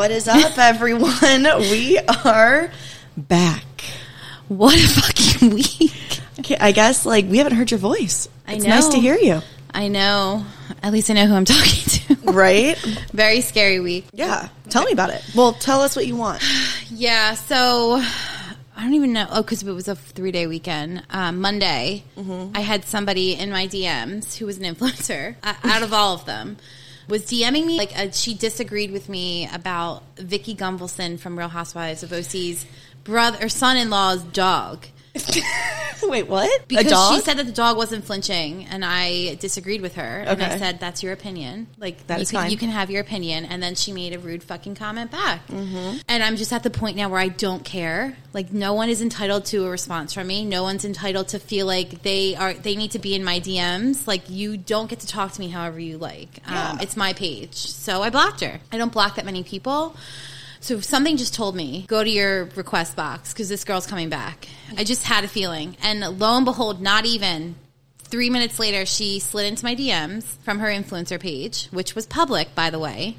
What is up, everyone? we are back. What a fucking week. Okay, I guess like we haven't heard your voice. I It's nice to hear you. I know. At least I know who I'm talking to. Right? Very scary week. Yeah. Tell me about it. Well, tell us what you want. Yeah, so I don't even know. Oh, because it was a three day weekend. Um, Monday, I had somebody in my DMs who was an influencer, uh, out of all of them, was DMing me. Like, uh, she disagreed with me about Vicki Gunvalson from Real Housewives of OC's brother or son in law's dog. Wait, what? Because she said that the dog wasn't flinching, and I disagreed with her. And I said, "That's your opinion. Like That you is can, fine. You can have your opinion." And then she made a rude fucking comment back. Mm-hmm. And I'm just at the point now where I don't care. Like no one is entitled to a response from me. No one's entitled to feel like they are. They need to be in my DMs. Like you don't get to talk to me however you like. Um, it's my page, so I blocked her. I don't block that many people. So something just told me go to your request box because this girl's coming back. I just had a feeling, and lo and behold, not even three minutes later, she slid into my DMs from her influencer page, which was public, by the way,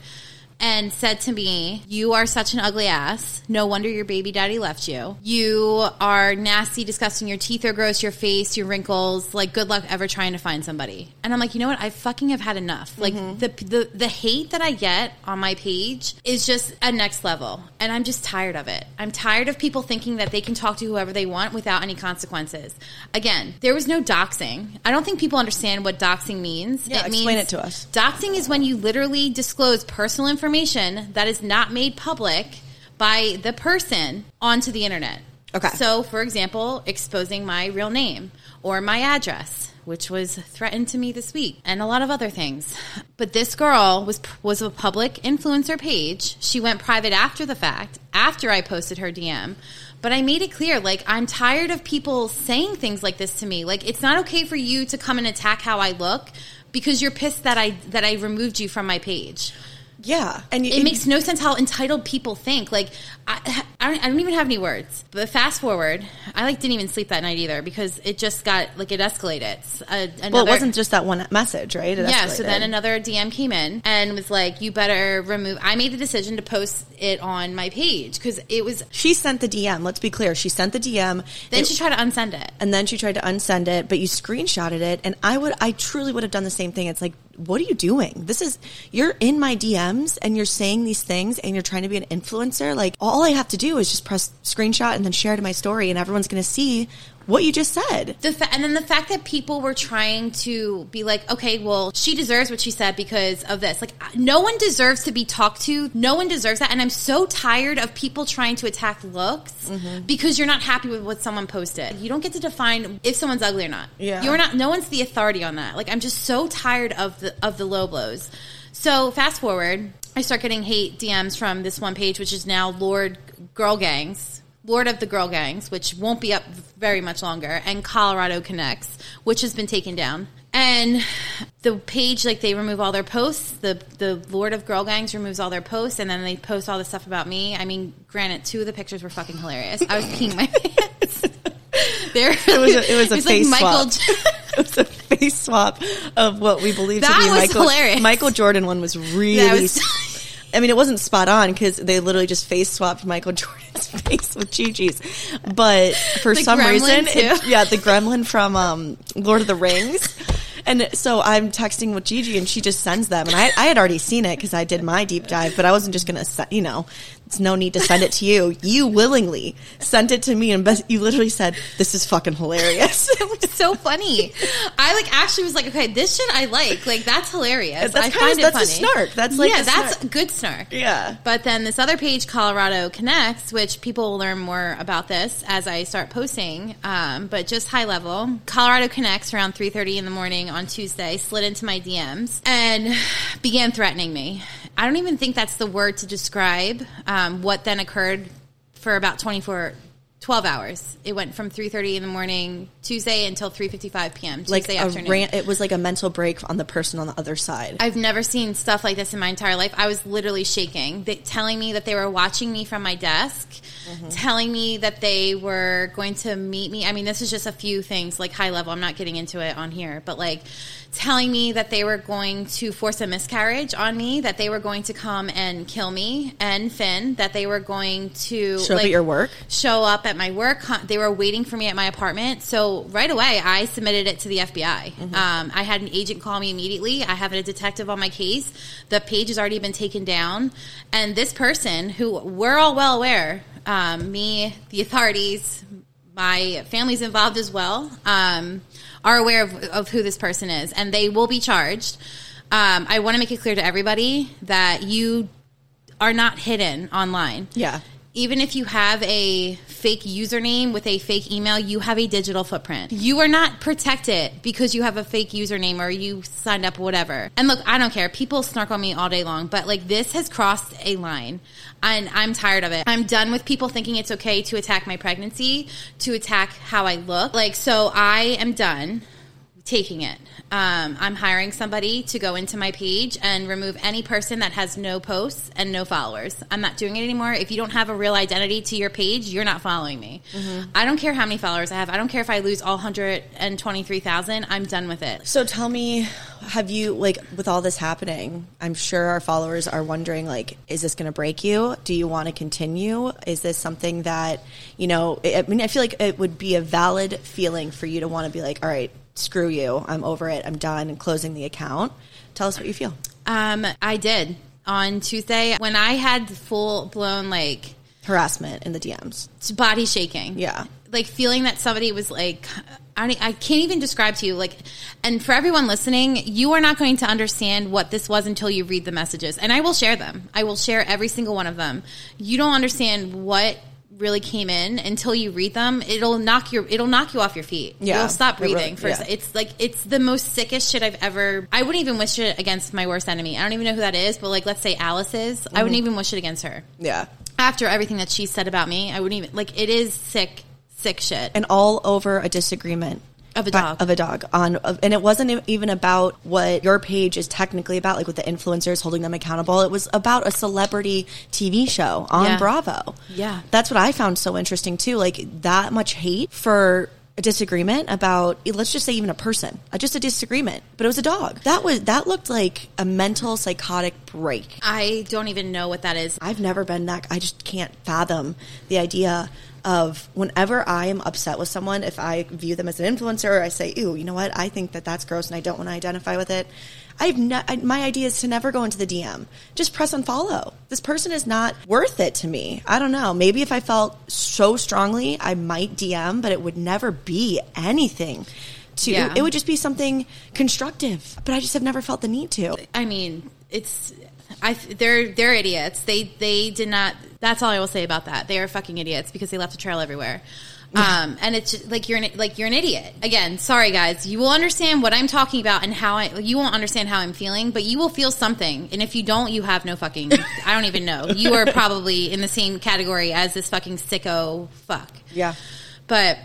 and said to me, "You are such an ugly ass. No wonder your baby daddy left you. You are nasty, disgusting. Your teeth are gross. Your face, your wrinkles. Like, good luck ever trying to find somebody." And I'm like, you know what? I fucking have had enough. Like mm-hmm. the the the hate that I get on my page is just a next level, and I'm just tired of it. I'm tired of people thinking that they can talk to whoever they want without any consequences. Again, there was no doxing. I don't think people understand what doxing means. Yeah, explain it to us. Doxing is when you literally disclose personal information that is not made public by the person onto the internet. Okay. So, for example, exposing my real name or my address, which was threatened to me this week, and a lot of other things. But this girl was was a public influencer page. She went private after the fact, after I posted her DM. But I made it clear, like, I'm tired of people saying things like this to me. Like, it's not okay for you to come and attack how I look because you're pissed that I that I removed you from my page. Yeah. And you, It makes no sense how entitled people think. Like, I, I, don't, I don't even have any words. But fast forward, I like didn't even sleep that night either because it just got like it escalated. Uh, another, well, it wasn't just that one message, right? It yeah, so then another DM came in and was like, "You better remove." I made the decision to post it on my page because it was. she sent the DM. Let's be clear. She sent the DM. Then It- she tried to unsend it. and then she tried to unsend it, but you screenshotted it, and I would, I truly would have done the same thing. It's like, what are you doing? This is you're in my DMs and you're saying these things, and you're trying to be an influencer. Like, all I have to do is just press screenshot and then share to my story, and everyone's going to see what you just said. The fa- and then the fact that people were trying to be like, okay, well, she deserves what she said because of this. Like, no one deserves to be talked to. No one deserves that. And I'm so tired of people trying to attack looks Mm-hmm. because you're not happy with what someone posted. You don't get to define if someone's ugly or not. Yeah. you're not. No one's the authority on that. Like, I'm just so tired of the of the low blows. So fast forward, I start getting hate DMs from this one page, which is now Lord Girl Gangs. Lord of the Girl Gangs, which won't be up very much longer, and Colorado Connects, which has been taken down. And the page, like they remove all their posts. The the Lord of Girl Gangs removes all their posts, and then they post all the stuff about me. I mean, granted, two of the pictures were fucking hilarious. I was peeing my pants. There, It was a, it was a like face Michael. swap. it was a face swap of what we believe to That be was Michael. hilarious. Michael Jordan one was really. I mean, it wasn't spot on because they literally just face swapped Michael Jordan's face with Gigi's, but for The some reason, it, yeah, the Gremlin from um, Lord of the Rings. And so I'm texting with Gigi, and she just sends them, and I, I had already seen it because I did my deep dive, but I wasn't just gonna, you know, it's no need to send it to you. You willingly sent it to me, and you literally said, "This is fucking hilarious." it was so funny. I like actually was like, okay, this shit I like. Like that's hilarious. That's I find it that's a funny. snark. That's like yeah, that's snark. good snark. Yeah. But then this other page, Colorado Connects, which people will learn more about this as I start posting. Um, but just high level, Colorado Connects around three thirty in the morning on Tuesday slid into my DMs and began threatening me. I don't even think that's the word to describe um, what then occurred for about twenty four 12 hours. It went from 3:30 in the morning Tuesday until 3:55 p.m. Tuesday a afternoon. rant, it was like a mental break on the person on the other side. I've never seen stuff like this in my entire life. I was literally shaking, they, telling me that they were watching me from my desk, telling me that they were going to meet me. I mean, this is just a few things, like high level. I'm not getting into it on here, but like telling me that they were going to force a miscarriage on me, that they were going to come and kill me and Finn, that they were going to Show up at your work? show up at my work. They were waiting for me at my apartment. So right away, I submitted it to the FBI. Mm-hmm. Um, I had an agent call me immediately. I have a detective on my case. The page has already been taken down. And this person, who we're all well aware, um, me, the authorities, my family's involved as well, um, are aware of, of who this person is, and they will be charged. Um, I want to make it clear to everybody that you are not hidden online yeah. even if you have a fake username with a fake email, you have a digital footprint. You are not protected because you have a fake username or you signed up, whatever. And look, I don't care. People snark on me all day long, but like this has crossed a line and I'm tired of it. I'm done with people thinking it's okay to attack my pregnancy, to attack how I look. Like, so I am done taking it. Um, I'm hiring somebody to go into my page and remove any person that has no posts and no followers. I'm not doing it anymore. If you don't have a real identity to your page, you're not following me. I don't care how many followers I have. I don't care if I lose all 123,000. I'm done with it. So tell me, have you like with all this happening? I'm sure our followers are wondering like, is this going to break you? Do you want to continue? Is this something that you know? I mean, I feel like it would be a valid feeling for you to want to be like, all right, screw you, I'm over it, I'm done, and closing the account. Tell us what you feel. Um, I did on Tuesday when I had full blown like Harassment in the DMs. body shaking. Yeah. Like feeling that somebody was like, I, I can't even describe to you. Like, and for everyone listening, you are not going to understand what this was until you read the messages. And I will share them. I will share every single one of them. You don't understand what really came in until you read them. It'll knock your, it'll knock you off your feet. Yeah. You'll stop It really- breathing. for a yeah. It's like, it's the most sickest shit I've ever, I wouldn't even wish it against my worst enemy. I don't even know who that is, but like, let's say Alice is. I wouldn't mm-hmm. even wish it against her Yeah. after everything that she said about me, I wouldn't even like it is sick, sick shit. and all over a disagreement Of a by- dog. of a dog on of- and it wasn't even about what your page is technically about like with the influencers holding them accountable it was about a celebrity tv show on Yeah. bravo Yeah. that's what i found so interesting too like that much hate for a disagreement about let's just say even a person uh, just a disagreement but it was a dog that was that looked like a mental psychotic break I don't even know what that is. I've never been that. I just can't fathom the idea of whenever I am upset with someone, if I view them as an influencer, or I say, "Ooh, you know what? I think that that's gross, and I don't want to identify with it." I've ne- I, my idea is to never go into the DM. Just press unfollow. This person is not worth it to me. I don't know. Maybe if I felt so strongly, I might DM, but it would never be anything. To Yeah. it would just be something constructive. But I just have never felt the need to. I mean, it's I they're they're idiots. They they did not. That's all I will say about that. They are fucking idiots because they left a trail everywhere. Um, and it's just, like you're an, like you're an idiot. Again, sorry guys. You will understand what I'm talking about and how I. You won't understand how I'm feeling, but you will feel something. And if you don't, you have no fucking. I don't even know. You are probably in the same category as this fucking sicko fuck. Yeah. But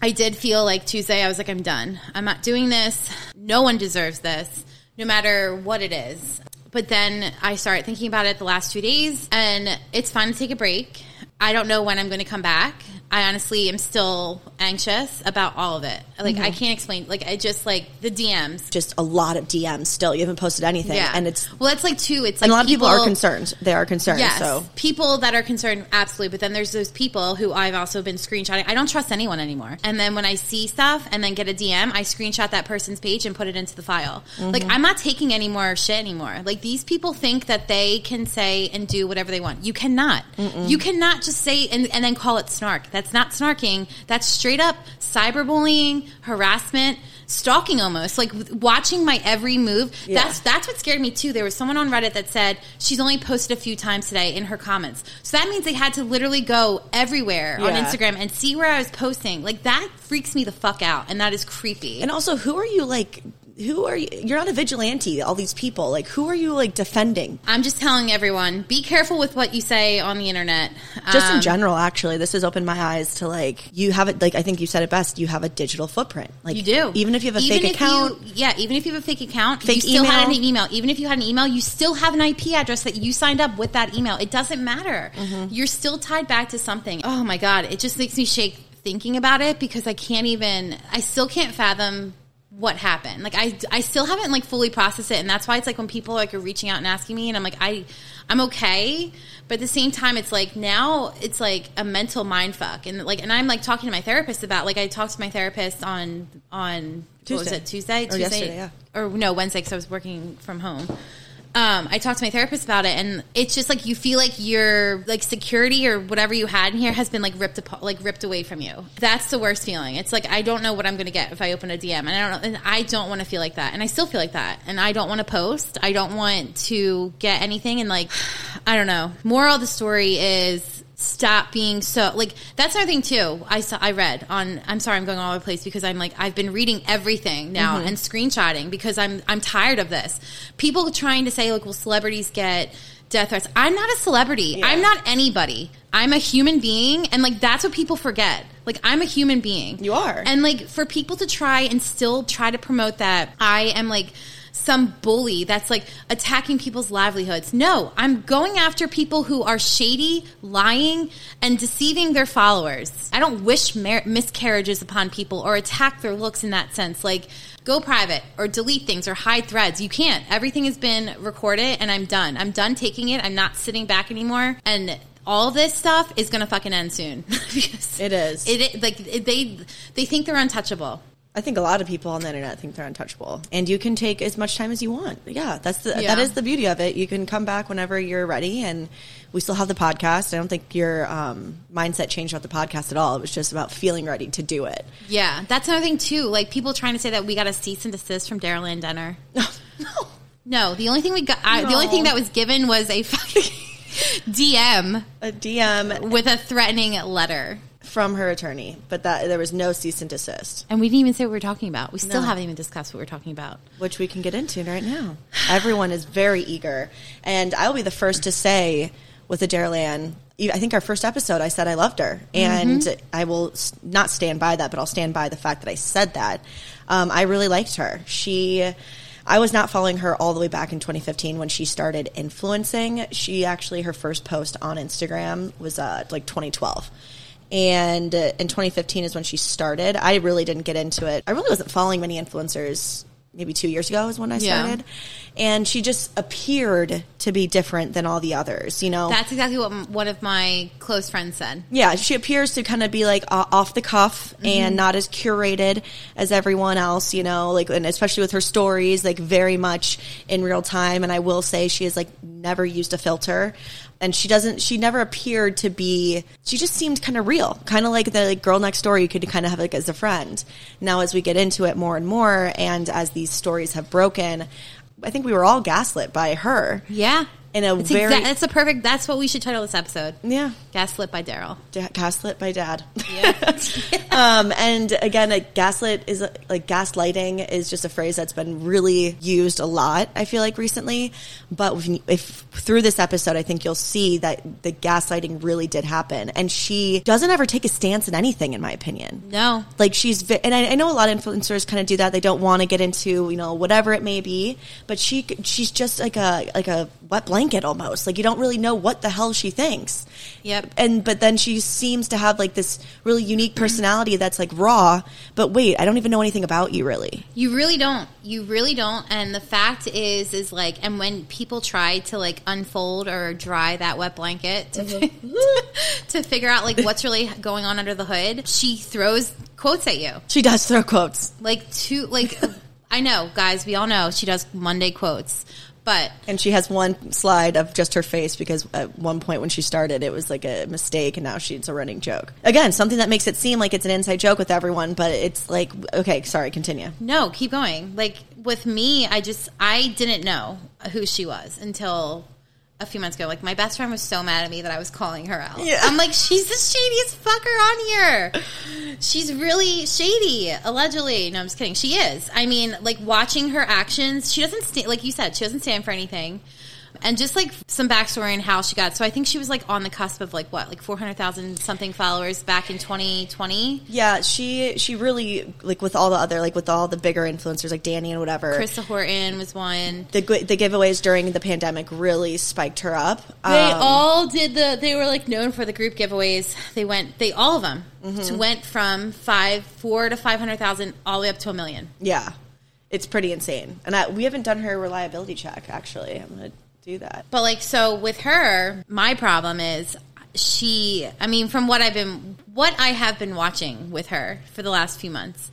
I did feel like Tuesday, I was like, I'm done. I'm not doing this. No one deserves this, no matter what it is. But then I started thinking about it the last two days, and it's fine to take a break. I don't know when I'm going to come back. I honestly am still anxious about all of it. Like, I can't explain. Like, I just like the DMs. Just a lot of DMs still. You haven't posted anything. Yeah. And it's well, that's like two. It's like and a lot of people, are concerned. They are concerned. Yes, So people that are concerned, absolutely. But then there's those people who I've also been screenshotting. I don't trust anyone anymore. And then when I see stuff and then get a DM, I screenshot that person's page and put it into the file. Mm-hmm. Like I'm not taking any more shit anymore. Like these people think that they can say and do whatever they want. You cannot. You cannot just say and, and then call it snark. That's not snarking. That's straight up cyberbullying, harassment. Stalking almost like watching my every move. Yeah. That's that's what scared me too. There was someone on Reddit that said she's only posted a few times today in her comments. So that means they had to literally go everywhere on Instagram and see where I was posting. Like that freaks me the fuck out, and that is creepy. and also, who are you like who are you? You're not a vigilante. All these people, like, who are you like defending? I'm just telling everyone: be careful with what you say on the internet. Just Um, in general, actually, this has opened my eyes to like you have it. Like I think you said it best. You have a digital footprint. Like You do. even if you have a Even fake account. you- yeah, even if you have a fake account, Fake you still had an email. Even if you had an email, you still have an IP address that you signed up with that email. It doesn't matter. Mm-hmm. You're still tied back to something. Oh my god, it just makes me shake thinking about it because I can't even. I still can't fathom what happened. Like I, I still haven't like fully processed it, and that's why it's like when people like are reaching out and asking me, and I'm like, I, I'm okay, but at the same time, it's like now it's like a mental mind fuck, and like, and I'm like talking to my therapist about like I talked to my therapist on on what was Tuesday. it Tuesday, Or Tuesday, yeah. or no Wednesday because I was working from home. Um, I talked to my therapist about it, and it's just like you feel like your like security or whatever you had in here has been like ripped apart, like ripped away from you. That's the worst feeling. It's like I don't know what I'm going to get if I open a DM, and I don't know, and I don't want to feel like that, and I still feel like that, and I don't want to post. I don't want to get anything, and like I don't know. Moral of the story is stop being so like that's another thing too. I saw i read on i'm sorry i'm going all over the place because i'm like i've been reading everything now mm-hmm. and screenshotting because i'm i'm tired of this. People trying to say like will celebrities get death threats. I'm not a celebrity. I'm not anybody. I'm a human being and like that's what people forget. Like i'm a human being. You are. and like for people to try and still try to promote that i am like some bully that's like attacking people's livelihoods. No, I'm going after people who are shady, lying, and deceiving their followers. I don't wish mar- miscarriages upon people or attack their looks in that sense. Like, go private or delete things or hide threads. You can't. Everything has been recorded and I'm done. I'm done taking it. I'm not sitting back anymore. And all this stuff is going to fucking end soon. It is. It, like they they think they're untouchable. I think a lot of people on the internet think they're untouchable, and you can take as much time as you want. Yeah, that's the Yeah. that is the beauty of it. You can come back whenever you're ready, and we still have the podcast. I don't think your um, mindset changed about the podcast at all. It was just about feeling ready to do it. Yeah, that's another thing too. Like people trying to say that we got a cease and desist from Daryl Ann Denner. no, No, no. the only thing we got, I, the only thing that was given was a fucking DM a DM with a threatening letter, from her attorney, but that there was no cease and desist, and we didn't even say what we were talking about. We still No. haven't even discussed what we're talking about. which we can get into right now. Everyone is very eager, and I'll be the first to say with Ann. I think our first episode, I said I loved her, and I will not stand by that, but I'll stand by the fact that I said that. Um, I really liked her. She, I was not following her all the way back in 2015 when she started influencing. She actually her first post on Instagram was uh, like 2012. And uh, in 2015 is when she started. I really didn't get into it. I really wasn't following many influencers. Maybe two years ago is when I Yeah. started, and she just appeared to be different than all the others. You know, That's exactly what m- one of my close friends said. yeah, she appears to kind of be like off the cuff Mm-hmm. and not as curated as everyone else, you know, like, and especially with her stories, like very much in real time. And I will say she is like never used a filter and she doesn't, she never appeared to be, she just seemed kind of real, kind of like the like, girl next door you could kind of have like as a friend. Now, as we get into it more and more and as these stories have broken, I think we were all gaslit by her. Yeah, In a it's very- exact, that's a perfect. That's what we should title this episode. Yeah. Gaslit by Daryl. Da- gaslit by dad. Yeah. um, and again, a gaslit is a, like gaslighting is just a phrase that's been really used a lot. I feel like recently, but if, if through this episode, I think you'll see that the gaslighting really did happen, and she doesn't ever take a stance in anything, in my opinion. No, Like she's, ve- and I, I know a lot of influencers kind of do that. They don't want to get into, you know, whatever it may be. But she, she's just like a like a wet blanket almost. Like you don't really know what the hell she thinks. Yep. And but then she seems to have like this really unique personality that's like raw. But wait, I don't even know anything about you really. You really don't. You really don't. And the fact is, is like, and when people try to like unfold or dry that wet blanket to, mm-hmm. to figure out like what's really going on under the hood, she throws quotes at you. She does throw quotes, Like two, like, I know, guys, we all know she does Monday quotes, but and she has one slide of just her face because at one point when she started, it was like a mistake, and now she's a running joke. Again, something that makes it seem like it's an inside joke with everyone, but it's like okay, sorry, continue. no, keep going. Like with me, I just, I didn't know who she was until a few months ago. Like my best friend was so mad at me that I was calling her out. Yeah. I'm like, she's the shadiest fucker on here. She's really shady, allegedly. No, I'm just kidding. She is. I mean, like watching her actions, she doesn't stand. Like you said, she doesn't stand for anything. And just like some backstory and how she got. So I think she was like on the cusp of like what, like four hundred thousand something followers back in 2020. Yeah, she she really like with all the other like with all the bigger influencers like Danny and whatever. Krista Horton was one. the the giveaways during the pandemic really spiked her up. They Um, all did the. They were like known for the group giveaways. They went. They all of them Mm-hmm. went from five, four to five hundred thousand, all the way up to a million. yeah, it's pretty insane. And I, we haven't done her reliability check actually. I'm gonna do that. But like, so with her, my problem is she. I mean, from what I've been, what I have been watching with her for the last few months,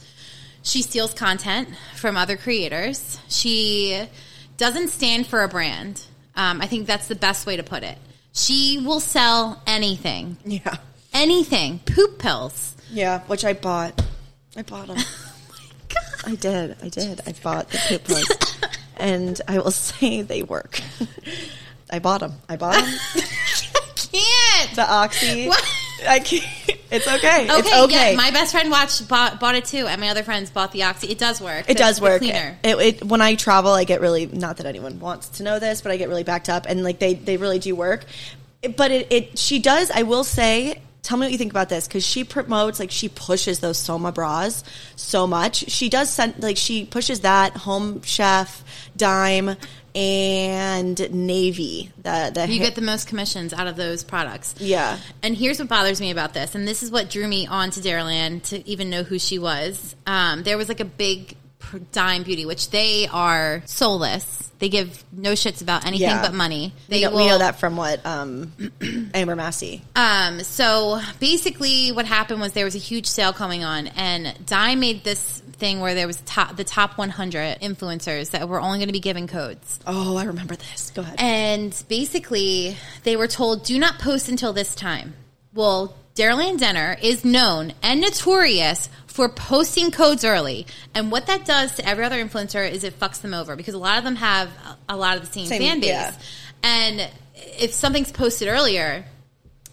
she steals content from other creators. She doesn't stand for a brand. Um, I think that's the best way to put it. She will sell anything, Yeah, anything, poop pills. yeah, which I bought. I bought them. Oh my God. I did. I did. I bought the poop pills, and I will say they work. I bought them. I bought them. I can't. The oxy. What? I can't. It's okay. Okay, it's okay. yeah. My best friend watched bought, bought it too, and my other friends bought the oxy. It does work. It does work. Cleaner. It, it, when I travel, I get really not that anyone wants to know this, but I get really backed up, and like they they really do work. But it, it she does. I will say. Tell me what you think about this because she promotes like she pushes those Soma bras so much. She does send like she pushes that Home Chef, Dime, and Navy. The the You get the most commissions out of those products. yeah And here's what bothers me about this, and this is what drew me on to Daryl Ann to even know who she was. Um, there was like a big dime beauty, which they are soulless. They give no shits about anything Yeah. but money. we They know, we know that from what um, Amber Massey. Um, so basically, what happened was there was a huge sale going on, and Dime made this thing where there was top, the top 100 influencers that were only going to be given codes. Oh, I remember this. Go ahead. And basically, they were told, do not post until this time. Well, Daryl Denner is known and notorious for posting codes early. And what that does to every other influencer is it fucks them over because a lot of them have a a lot of the same, Same- fan base. yeah. And if something's posted earlier,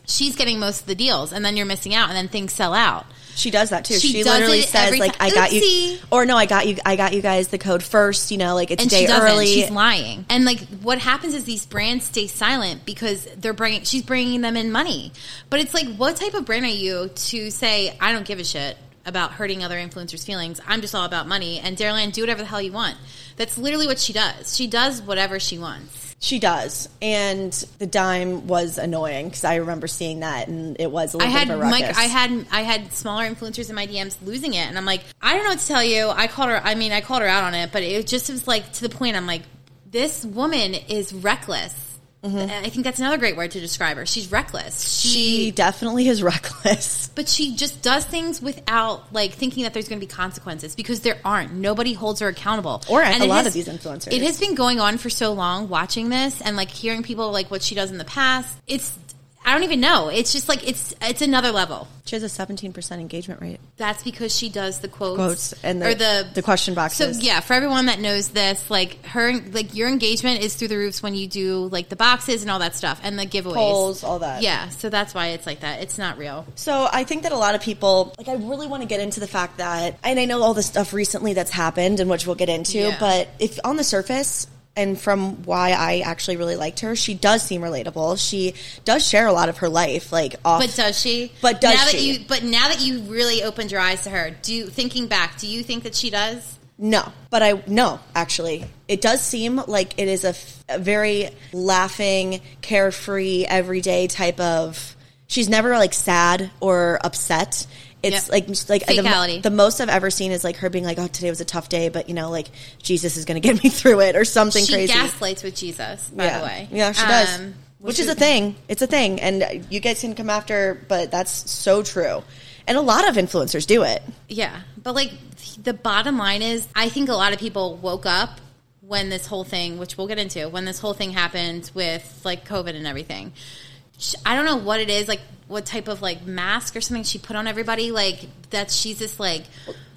she's getting most of the deals, and then you're missing out, and then things sell out. She does that too. She She, literally says like, "I got you," or "No, I got you. I got you guys the code first. You know, like it's and day she doesn't. early." She's lying. And like, what happens is these brands stay silent because they're bringing. She's bringing them in money. But it's like, what type of brand are you to say I don't give a shit about hurting other influencers' feelings? I'm just all about money. And Daryl Ann, do whatever the hell you want. That's literally what she does. She does whatever she wants. She does, and the dime was annoying because I remember seeing that, and it was a I little had bit of a ruckus. Mike. I had I had smaller influencers in my DMs losing it, and I'm like, I don't know what to tell you. I called her. I mean, I called her out on it, but it just was like to the point. I'm like, this woman is reckless. And I think that's another great word to describe her. She's reckless. She, she definitely is reckless. but she just does things without like thinking that there's going to be consequences because there aren't. Nobody holds her accountable. Or And a lot has- of these influencers. It has been going on for so long. Watching this and like hearing people like what she does in the past. It's I don't even know. It's just like it's it's another level. She has a seventeen percent engagement rate. That's because she does the quotes, Quotes and the- or the the question boxes. So yeah, for everyone that knows this, like her, like your engagement is through the roofs when you do like the boxes and all that stuff and the giveaways, Polls, all that. Yeah, so that's why it's like that. It's not real. So I think that a lot of people, like, I really want to get into the fact that, and I know all the stuff recently that's happened, and which we'll get into, Yeah. but if on the surface, and from why I actually really liked her, she does seem relatable. She does share a lot of her life, like off. But does she? But does now that she? you? But now that you really opened your eyes to her, do you, thinking back, do you think that she does? No, but I no, actually, it does seem like it is a, f- a very laughing, carefree, everyday type of. She's never like sad or upset. It's Yep. like like the, the most I've ever seen is like her being like, "Oh, today was a tough day, but you know, like Jesus is going to get me through it," or something She crazy. gaslights with Jesus, by yeah, the way. yeah, she does, Um, which, is a thing. It's a thing, and you guys can come after, but that's so true. And a lot of influencers do it. Yeah, but like the bottom line is, I think a lot of people woke up when this whole thing, which we'll get into, when this whole thing happened with like COVID and everything. I don't know what it is, like what type of like mask or something she put on everybody, like that she's this like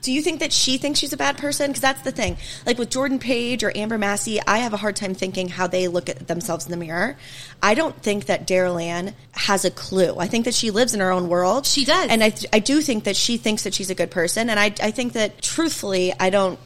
Do you think that she thinks she's a bad person? Because that's the thing. Like with Jordan Page or Amber Massey, I have a hard time thinking how they look at themselves in the mirror. I don't think that Daryl Ann has a clue. I think that she lives in her own world. She does. And I, I do think that she thinks that she's a good person. And I, I think that truthfully, I don't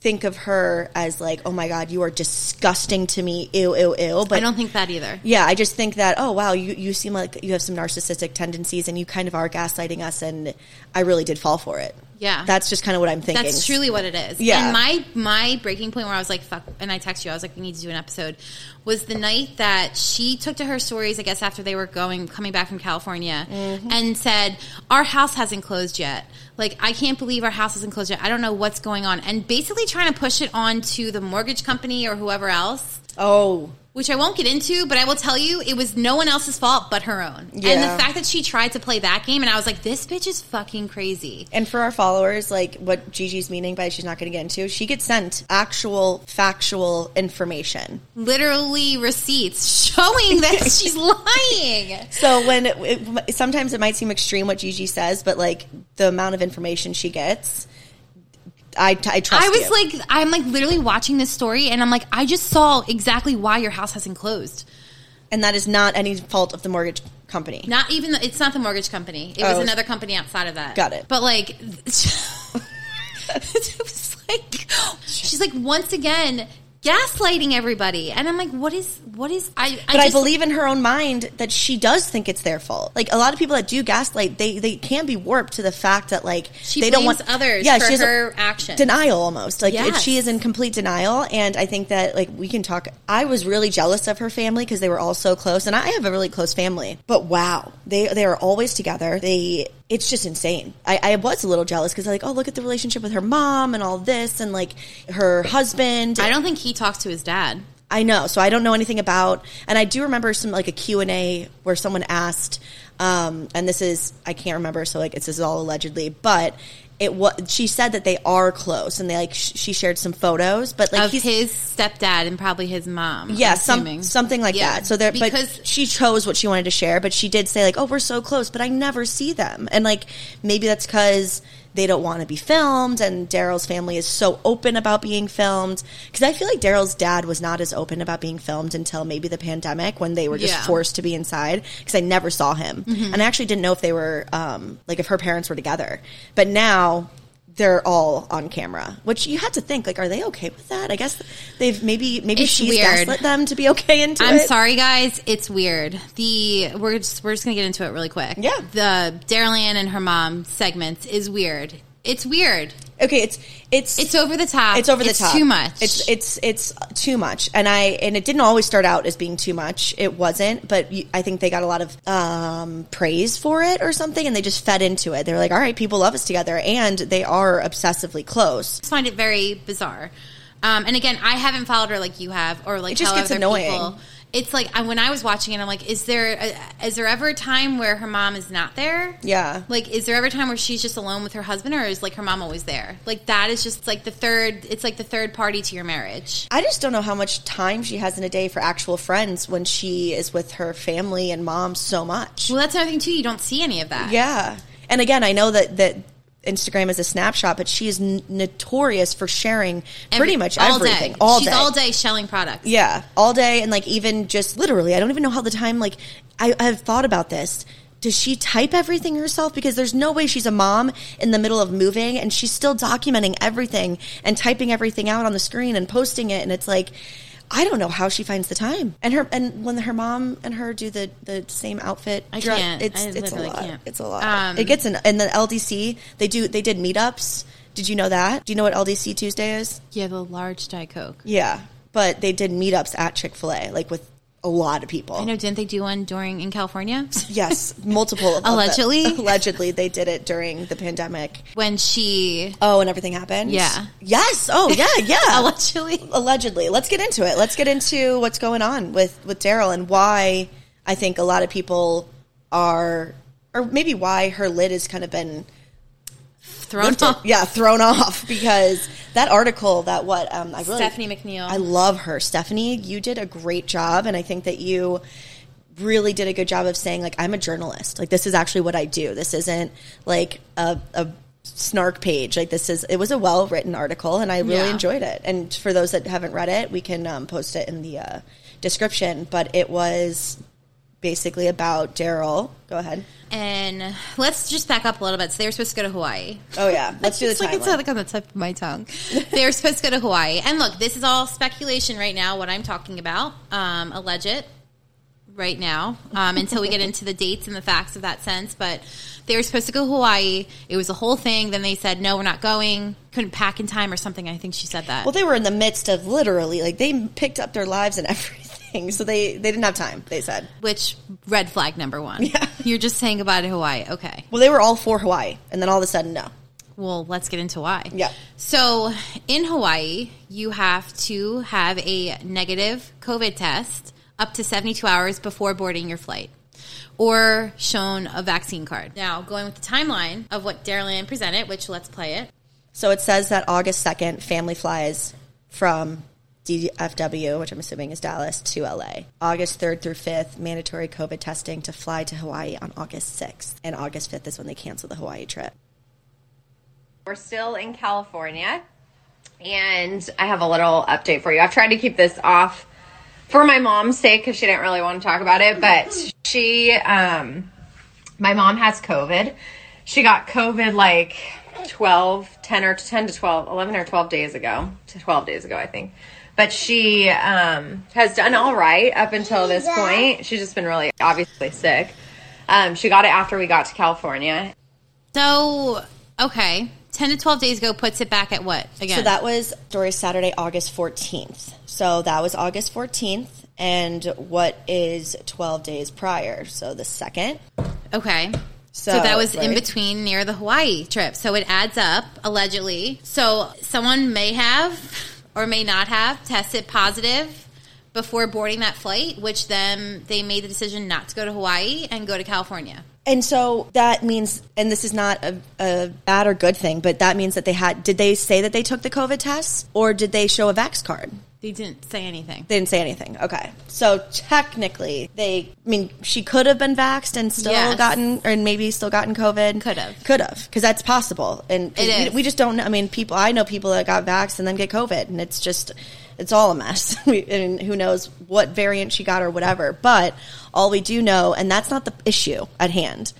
think of her as like, oh my God, you are disgusting to me. Ew, ew, ew. But I don't think that either. yeah, I just think that, oh, wow, you, you seem like you have some narcissistic tendencies and you kind of are gaslighting us. And I really did fall for it. Yeah. That's just kind of what I'm thinking. That's truly what it is. Yeah. And my my breaking point where I was like, fuck, and I text you, I was like, we need to do an episode, was the night that she took to her stories, I guess after they were going, coming back from California, Mm-hmm. and said, our house hasn't closed yet. Like, I can't believe our house hasn't closed yet. I don't know what's going on. And basically trying to push it on to the mortgage company or whoever else. Oh, Which I won't get into, but I will tell you, it was no one else's fault but her own. Yeah. And the fact that she tried to play that game, and I was like, this bitch is fucking crazy. and for our followers, like what Gigi's meaning by she's not going to get into, she gets sent actual factual information. literally receipts showing that she's lying. So when it, it, sometimes it might seem extreme what Gigi says, but like the amount of information she gets, I, I trust. I was you. like, I'm like literally watching this story, and I'm like, I just saw exactly why your house hasn't closed. and that is not any fault of the mortgage company. Not even the, it's not the mortgage company. It Oh. was another company outside of that. Got it. But like, it was like she's like once again gaslighting everybody, and I'm like, what is what is I? But I, believe in her own mind that she does think it's their fault. Like a lot of people that do gaslight, they they can be warped to the fact that like She they don't want others Yeah, for she has her action. denial almost. Like Yes. she is in complete denial, and I think that like we can talk. I was really jealous of her family because they were all so close, and I have a really close family. But wow, they they are always together. They it's just insane. I, I was a little jealous because I'm like oh look at the relationship with her mom and all this, and like her husband. I don't think he talks to his dad. I know. So I don't know anything about, and I do remember some like a Q and A where someone asked, um, and this is I can't remember, so like it's this is all allegedly, but it was she said that they are close, and they like sh- she shared some photos, but like of his stepdad and probably his mom. yeah, some something like Yeah, that. So there, because but she chose what she wanted to share, but she did say like, "Oh, we're so close," but I never see them, and like maybe that's because they don't want to be filmed, and Daryl's family is so open about being filmed. Because I feel like Daryl's dad was not as open about being filmed until maybe the pandemic when they were just Yeah. forced to be inside. Because I never saw him, and I actually didn't know if they were um, like if her parents were together. But now they're all on camera, which you had to think like, are they okay with that? I guess they've maybe maybe It's she's weird. gaslit them to be okay into it. I'm sorry, guys. It's weird. The we're just, we're just gonna get into it really quick. Yeah. The Daryl Ann and her mom segments is weird. It's weird. Okay, it's it's It's over the top. it's over the top. Too much. It's it's it's too much, and I and it didn't always start out as being too much. It wasn't, but you, I think they got a lot of um, praise for it or something, and they just fed into it. They're like, all right, people love us together, and they are obsessively close. I just find it very bizarre. Um, and again, I haven't followed her like you have, or like It just how gets other annoying. People, it's like I, when I was watching it, I'm like, is there a, is there ever a time where her mom is not there? Yeah. Like, is there ever a time where she's just alone with her husband, or is like her mom always there? Like that is just like the third. It's like the third party to your marriage. I just don't know how much time she has in a day for actual friends when she is with her family and mom so much. Well, that's another thing too. You don't see any of that. Yeah. And again, I know that that Instagram is a snapshot, but she is n- notorious for sharing pretty Every- much all everything Day. all She's day. all day shelling products. Yeah, all day and like even just literally, I don't even know how the time like I I've thought about this. Does she type everything herself? Because there's no way she's a mom in the middle of moving and she's still documenting everything and typing everything out on the screen and posting it and it's like I don't know how she finds the time. And her and when her mom and her do the the same outfit, I dress- can't. It's I it's a lot. can't. It's a lot. Um, it gets in in the LDC. They do they did meetups. Did you know that? Do you know what LDC Tuesday is? Yeah, the large Diet Coke. Yeah, but they did meetups at Chick Fil A, like with a lot of people. I know. Didn't they do one during in California? Yes, multiple. of them. Allegedly? allegedly, they did it during the pandemic. when she Oh, and everything happened. Yeah. Yes. Oh, yeah. Yeah. allegedly allegedly. Let's get into it. Let's get into what's going on with with Daryl and why I think a lot of people are, or maybe why her lid has kind of been thrown lifted. off. yeah thrown off because that article that what um, I really Stephanie McNeal. I love her Stephanie you did a great job and I think that you really did a good job of saying like I'm a journalist like this is actually what I do this isn't like a, a snark page. Like this is it was a well written article, and I really Yeah. enjoyed it. And for those that haven't read it, we can um, post it in the uh, description. But it was basically about Daryl. Go ahead. And let's just back up a little bit. So they were supposed to go to Hawaii. Oh yeah, let's do the It's like it's like on the tip of my tongue. they were supposed to go to Hawaii. And look, this is all speculation right now. What I'm talking about, um, alleged right now, um, until we get into the dates and the facts of that sense. But they were supposed to go to Hawaii. It was a whole thing. Then they said no, we're not going. Couldn't pack in time or something. I think she said that. Well, they were in the midst of literally like they picked up their lives and everything, so they they didn't have time. They said. which red flag number one. Yeah. You're just saying goodbye to Hawaii. Okay. Well, they were all for Hawaii, and then all of a sudden, no. Well, let's get into why. Yeah. So in Hawaii, you have to have a negative COVID test up to 72 hours before boarding your flight or shown a vaccine card. Now, going with the timeline of what Daryl Ann presented, which let's play it. So it says that August 2nd, family flies from DFW, which I'm assuming is Dallas, to LA. August 3rd through 5th, mandatory COVID testing to fly to Hawaii on August 6th. And August 5th is when they cancel the Hawaii trip. We're still in California, and I have a little update for you. I've tried to keep this off for my mom's sake because she didn't really want to talk about it, but she, um, my mom has COVID. She got COVID like 12, 10 or 10 to 12, 11 or 12 days ago, to 12 days ago, I think. But she um, has done all right up until this point. She's just been really obviously sick. Um, she got it after we got to California, So, okay. 10 to 12 days ago puts it back at what? Again. So that was story Saturday, August 14th. So that was August 14th. And what is 12 days prior? So the second. Okay. So, So, that was in between near the Hawaii trip. So it adds up, allegedly. So someone may have or may not have tested positive before boarding that flight, which then they made the decision not to go to Hawaii and go to California. And so that means, and this is not a, a bad or good thing, but that means that they had, did they say that they took the COVID test or did they show a Vax card? They didn't say anything. They didn't say anything. Okay. So technically, they, I mean, she could have been vaxxed and still Yes. gotten, or maybe still gotten COVID. Could have. Could have. Because that's possible. And we, we just don't know. I mean, people, I know people that got vaxxed and then get COVID, and it's just, it's all a mess. we, and who knows what variant she got or whatever. But all we do know, and that's not the issue at hand.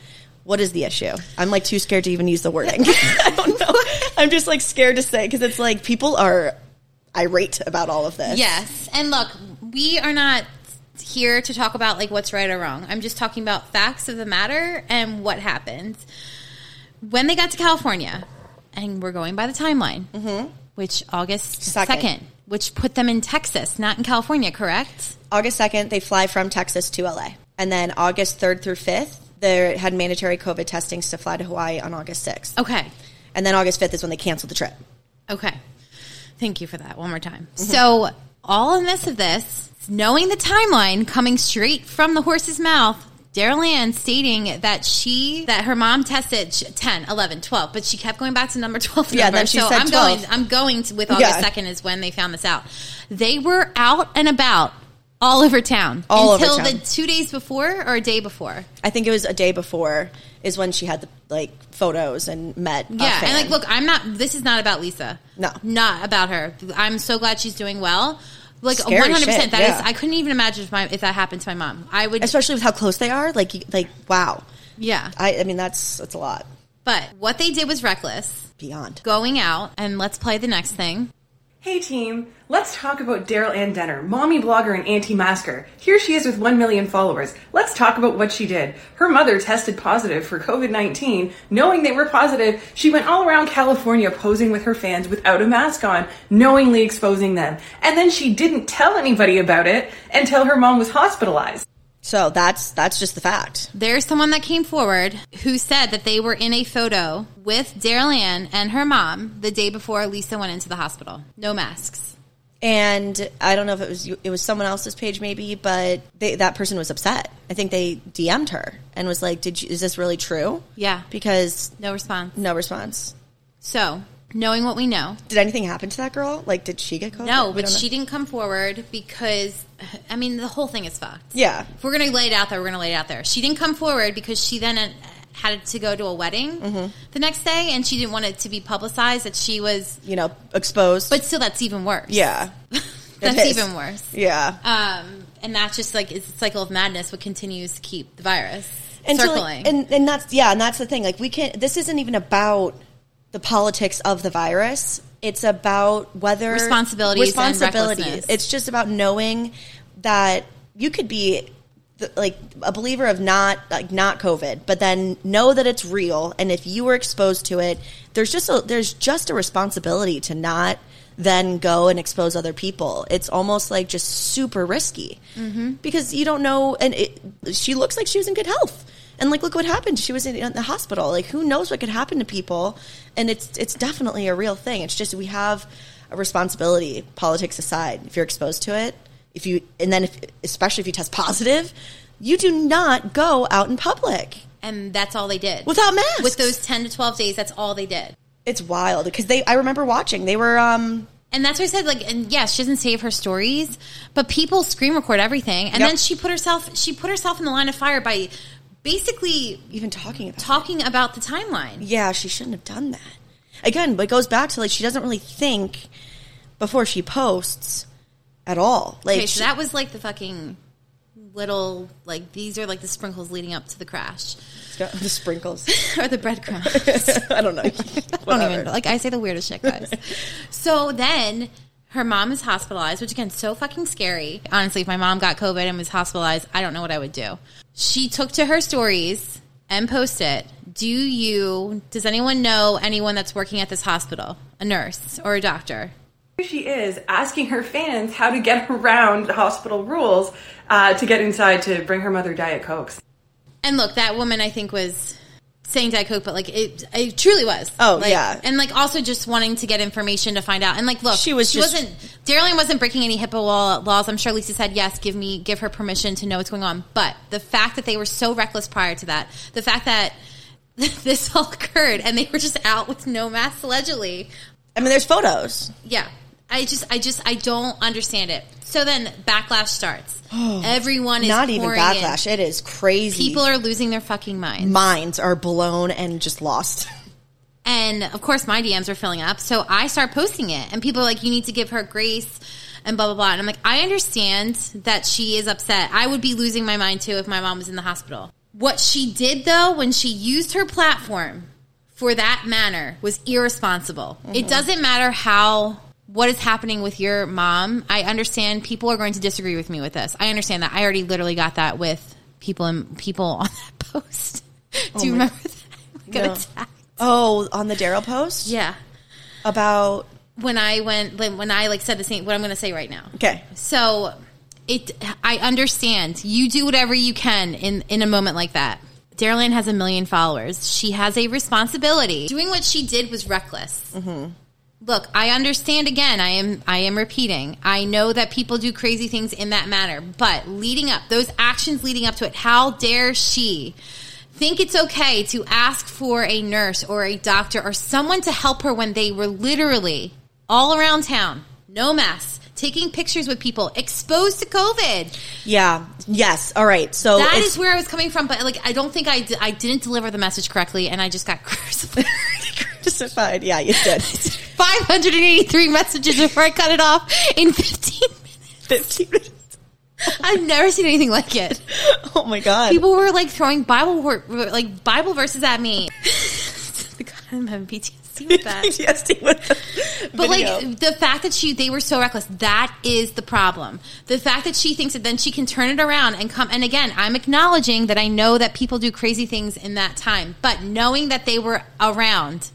What is the issue? I'm like too scared to even use the wording. I don't know. I'm just like scared to say because it's like people are irate about all of this. Yes. And look, we are not here to talk about like what's right or wrong. I'm just talking about facts of the matter and what happened. When they got to California, and we're going by the timeline, mm-hmm. which August Second. 2nd, which put them in Texas, not in California, correct? August 2nd, they fly from Texas to LA. And then August 3rd through 5th, they had mandatory COVID testings to fly to Hawaii on August 6th. Okay. And then August 5th is when they canceled the trip. Okay. Thank you for that one more time. So, all in this of this, knowing the timeline coming straight from the horse's mouth, Daryl Ann stating that she, that her mom tested sh- 10, 11, 12, but she kept going back to number 12. Yeah, number. then she so said I'm 12. going, I'm going to, with August Yeah. 2nd is when they found this out. They were out and about all over town All over until town. the two days before or a day before. I think it was a day before is when she had the like photos and met. Yeah, and like, look, I'm not. This is not about Lisa. No. not about her. I'm so glad she's doing well. Like 100. percent shit, That is. yeah. I couldn't even imagine if my if that happened to my mom. I would. especially with how close they are. Like, you- like wow. yeah, I, I mean, that's that's a lot but what they did was reckless. beyond. Going out and let's play the next thing. Hey team, let's talk about Daryl Ann Denner, mommy blogger and anti-masker. Here she is with 1 million followers. Let's talk about what she did. Her mother tested positive for COVID-19. Knowing they were positive, she went all around California posing with her fans without a mask on, knowingly exposing them. And then she didn't tell anybody about it until her mom was hospitalized. So that's that's just the fact. There's someone that came forward who said that they were in a photo with Daryl Ann and her mom the day before Lisa went into the hospital. No masks. And I don't know if it was it was someone else's page maybe, but they, that person was upset. I think they DM'd her and was like, "Did you, is this really true?" Yeah. Because No response. no response. So knowing what we know, Did anything happen to that girl? Like, did she get COVID? No, but she didn't come forward because, I mean, the whole thing is fucked. Yeah. If we're going to lay it out there, we're going to lay it out there. She didn't come forward because she then had to go to a wedding Mm-hmm. the next day, and she didn't want it to be publicized that she was. You know, exposed. But still, that's even worse. yeah, that's even worse. yeah. Um, and that's just like it's a cycle of madness, what continues to keep the virus and so, circling. like, and and that's yeah, and that's the thing. Like we can't, This isn't even about the politics of the virus. It's about whether Responsibilities responsibilities. It's just about knowing that you could be the, like a believer of not like not COVID, but then know that it's real. And if you were exposed to it, there's just a there's just a responsibility to not then go and expose other people. It's almost like just super risky Mm-hmm. because you don't know. And it, she looks like she was in good health. And like, look what happened. She was in, in the hospital. Like, who knows what could happen to people? And it's it's definitely a real thing. It's just we have a responsibility, politics aside. If you're exposed to it, if you and then if especially if you test positive, you do not go out in public and that's all they did without masks. with those ten to twelve days. That's all they did. it's wild because they. I remember watching. They were um And that's what I said. Like, and yes, she doesn't save her stories, but people screen record everything. And Yep. then she put herself, she put herself in the line of fire by basically even talking about. talking about the timeline. yeah, she shouldn't have done that. Again, but it goes back to like she doesn't really think before she posts at all. Like Okay, she- so that was like the fucking little like these are like the sprinkles leading up to the crash the sprinkles. or the breadcrumbs. I don't know. I don't even like I say the weirdest shit, guys. so then her mom is hospitalized, which again so fucking scary. Honestly, if my mom got COVID and was hospitalized, I don't know what I would do. She took to her stories and posted. Do you? Does anyone know anyone that's working at this hospital? A nurse or a doctor? Here she is asking her fans how to get around hospital rules uh, to get inside to bring her mother Diet Cokes. And look, that woman I think was saying Diet Coke, but like it, it truly was. Oh, Like, yeah. and like also just wanting to get information to find out. And like, look, She was she just- wasn't. Daryl Ann wasn't breaking any HIPAA law, laws. I'm sure Lisa said yes, give me, give her permission to know what's going on. But the fact that they were so reckless prior to that, the fact that this all occurred and they were just out with no masks allegedly, I mean, there's photos. yeah. I just, I just, I don't understand it. So then backlash starts. Oh, Everyone is Not even pouring in. backlash. It is crazy. People are losing their fucking minds. minds are blown and just lost. And of course, my DMs are filling up. So I start posting it, and people are like, you need to give her grace and blah, blah, blah. And I'm like, I understand that she is upset. I would be losing my mind too if my mom was in the hospital. What she did, though, when she used her platform for that manner was irresponsible. Mm-hmm. It doesn't matter how. What is happening with your mom? I understand people are going to disagree with me with this. I understand that. I already literally got that with people and people on that post. Oh do you remember that? Got No. attacked. Oh, on the Daryl post Yeah. about When I went, when I like said the same, what I'm going to say right now. okay. So it, I understand. You do whatever you can in in a moment like that. Daryl Ann has a million followers. She has a responsibility. Doing what she did was reckless. Mm-hmm. Look, I understand. Again, I am I am repeating. I know that people do crazy things in that manner, but leading up those actions leading up to it, how dare she? think it's okay to ask for a nurse or a doctor or someone to help her when they were literally all around town, no masks, taking pictures with people exposed to COVID. Yeah. Yes. All right. So that is where I was coming from, but like I don't think I I didn't deliver the message correctly, and I just got crucified. crucified. Yeah, you did. 583 messages before I cut it off in 15 minutes. Fifteen minutes. I've never seen anything like it. Oh my god. People were like throwing Bible like Bible verses at me. God, I'm having PTSD with that. PTSD with But video. like the fact that she they were so reckless, that is the problem. The fact that she thinks that then she can turn it around and come and again, I'm acknowledging that I know that people do crazy things in that time, but knowing that they were around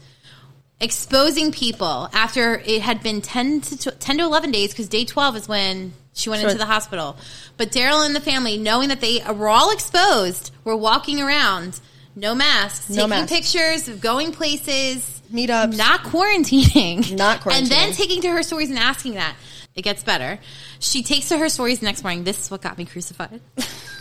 exposing people after it had been 10 to tw- 10 to 11 days cuz day 12 is when she went Sure. into the hospital. But Daryl and the family knowing that they were all exposed, were walking around no masks, No taking masks. pictures, going places, Meetups. not quarantining. Not quarantining And then taking to her stories and asking that. It gets better. She takes to her stories the next morning. This is what got me crucified.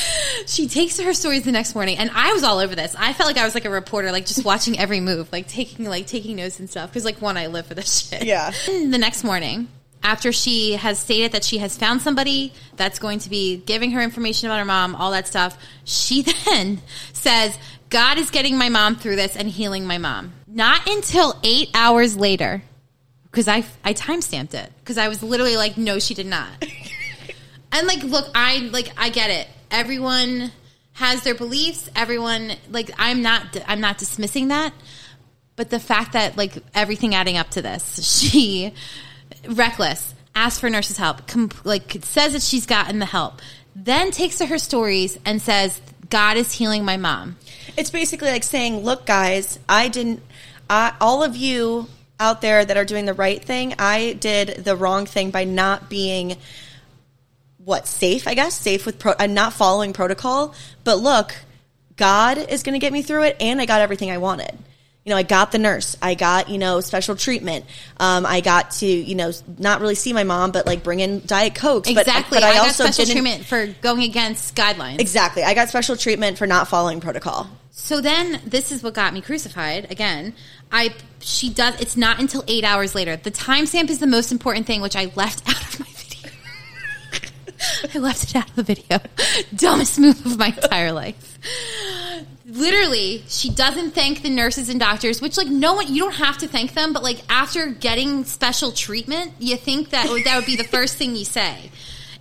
she takes her stories the next morning, and I was all over this. I felt like I was like a reporter, like just watching every move, like taking like taking notes and stuff. Because like one, I live for this shit. Yeah. The next morning, after she has stated that she has found somebody that's going to be giving her information about her mom, all that stuff, she then says, God is getting my mom through this and healing my mom. Not until eight hours later, because I, I timestamped it, because I was literally like, no, she did not. and like, look, I like, I get it. Everyone has their beliefs. Everyone, like, I'm not, I'm not dismissing that. But the fact that like everything adding up to this, she reckless, asks for nurse's help, like says that she's gotten the help, then takes to her stories and says, "God is healing my mom." It's basically like saying, "Look, guys, I didn't. I, all of you out there that are doing the right thing, I did the wrong thing by not being." What safe? I guess safe with pro- and not following protocol. But look, God is going to get me through it, and I got everything I wanted you know, I got the nurse. I got, you know, special treatment. Um, I got to, you know, not really see my mom, but like bring in Diet Coke. Exactly. But, but I, I, got also special treatment for going against guidelines. Exactly. I got special treatment for not following protocol. So then this is what got me crucified again. I she does it's not until 8 hours later. The timestamp is the most important thing which I left out of my. I left it out of the video. Dumbest move of my entire life. Literally, she doesn't thank the nurses and doctors, which like no one you don't have to thank them, but like after getting special treatment, you think that would, that would be the first thing you say.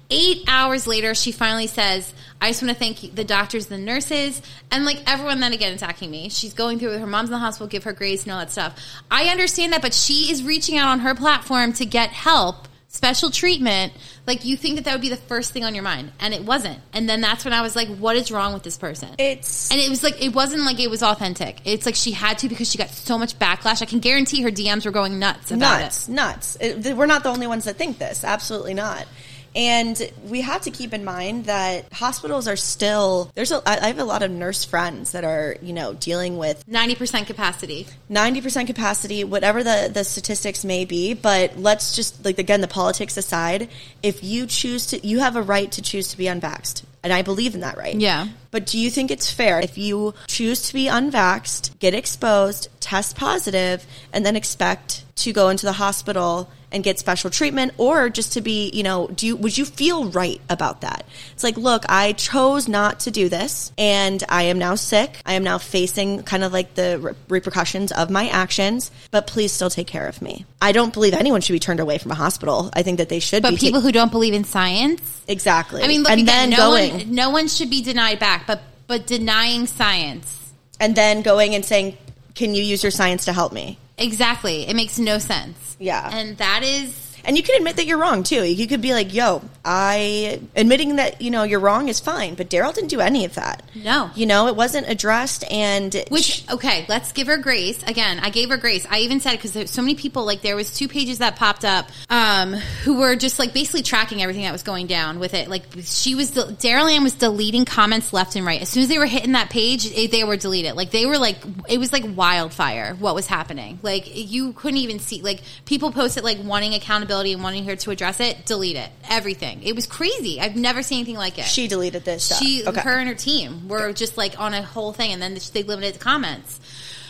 Eight hours later, she finally says, I just want to thank the doctors, and the nurses, and like everyone then again attacking me. She's going through with her mom's in the hospital, give her grace and all that stuff. I understand that, but she is reaching out on her platform to get help, special treatment. Like you think that that would be the first thing on your mind, and it wasn't. And then that's when I was like, what is wrong with this person? It's and it was like it wasn't like it was authentic. It's like she had to because she got so much backlash. I can guarantee her DMs were going nuts about nuts, it. nuts. It, we're not the only ones that think this. Absolutely not. And we have to keep in mind that hospitals are still there's a I have a lot of nurse friends that are you know dealing with Ninety percent capacity. 90% capacity, whatever the, the statistics may be. But let's just, like, again, the politics aside, if you choose to, you have a right to choose to be unvaxxed. And I believe in that right. Yeah. But do you think it's fair if you choose to be unvaxxed, get exposed, test positive, and then expect to go into the hospital and get special treatment or just to be, you know, do you, would you feel right about that? It's like, look, I chose not to do this and I am now sick. I am now facing kind of like the re- repercussions of my actions, but please still take care of me. I don't believe anyone should be turned away from a hospital. I think that they should But people ta- who don't believe in science, exactly. I mean, look and again. then No going one, no one should be denied back, but but denying science and then going and saying, "Can you use your science to help me?" Exactly. It makes no sense. Yeah. and that is And you can admit that you're wrong too. You could be like, "Yo, I admitting that you know you're wrong is fine," but Daryl didn't do any of that. No. you know it wasn't addressed, and Which okay, let's give her grace. Again, I gave her grace. I even said because there's so many people. Like there was two pages that popped up, um, who were just like basically tracking everything that was going down with it. Like she was, Daryl Ann was deleting comments left and right. As soon as they were hitting that page, it, they were deleted. Like they were like it was like wildfire. What was happening? Like you couldn't even see. Like people posted like wanting accountability and wanting her to address it. Delete it. Everything. It was crazy. I've never seen anything like it. she deleted this. Stuff. She, okay. her and her team were just like on a whole thing, and then they limited the comments.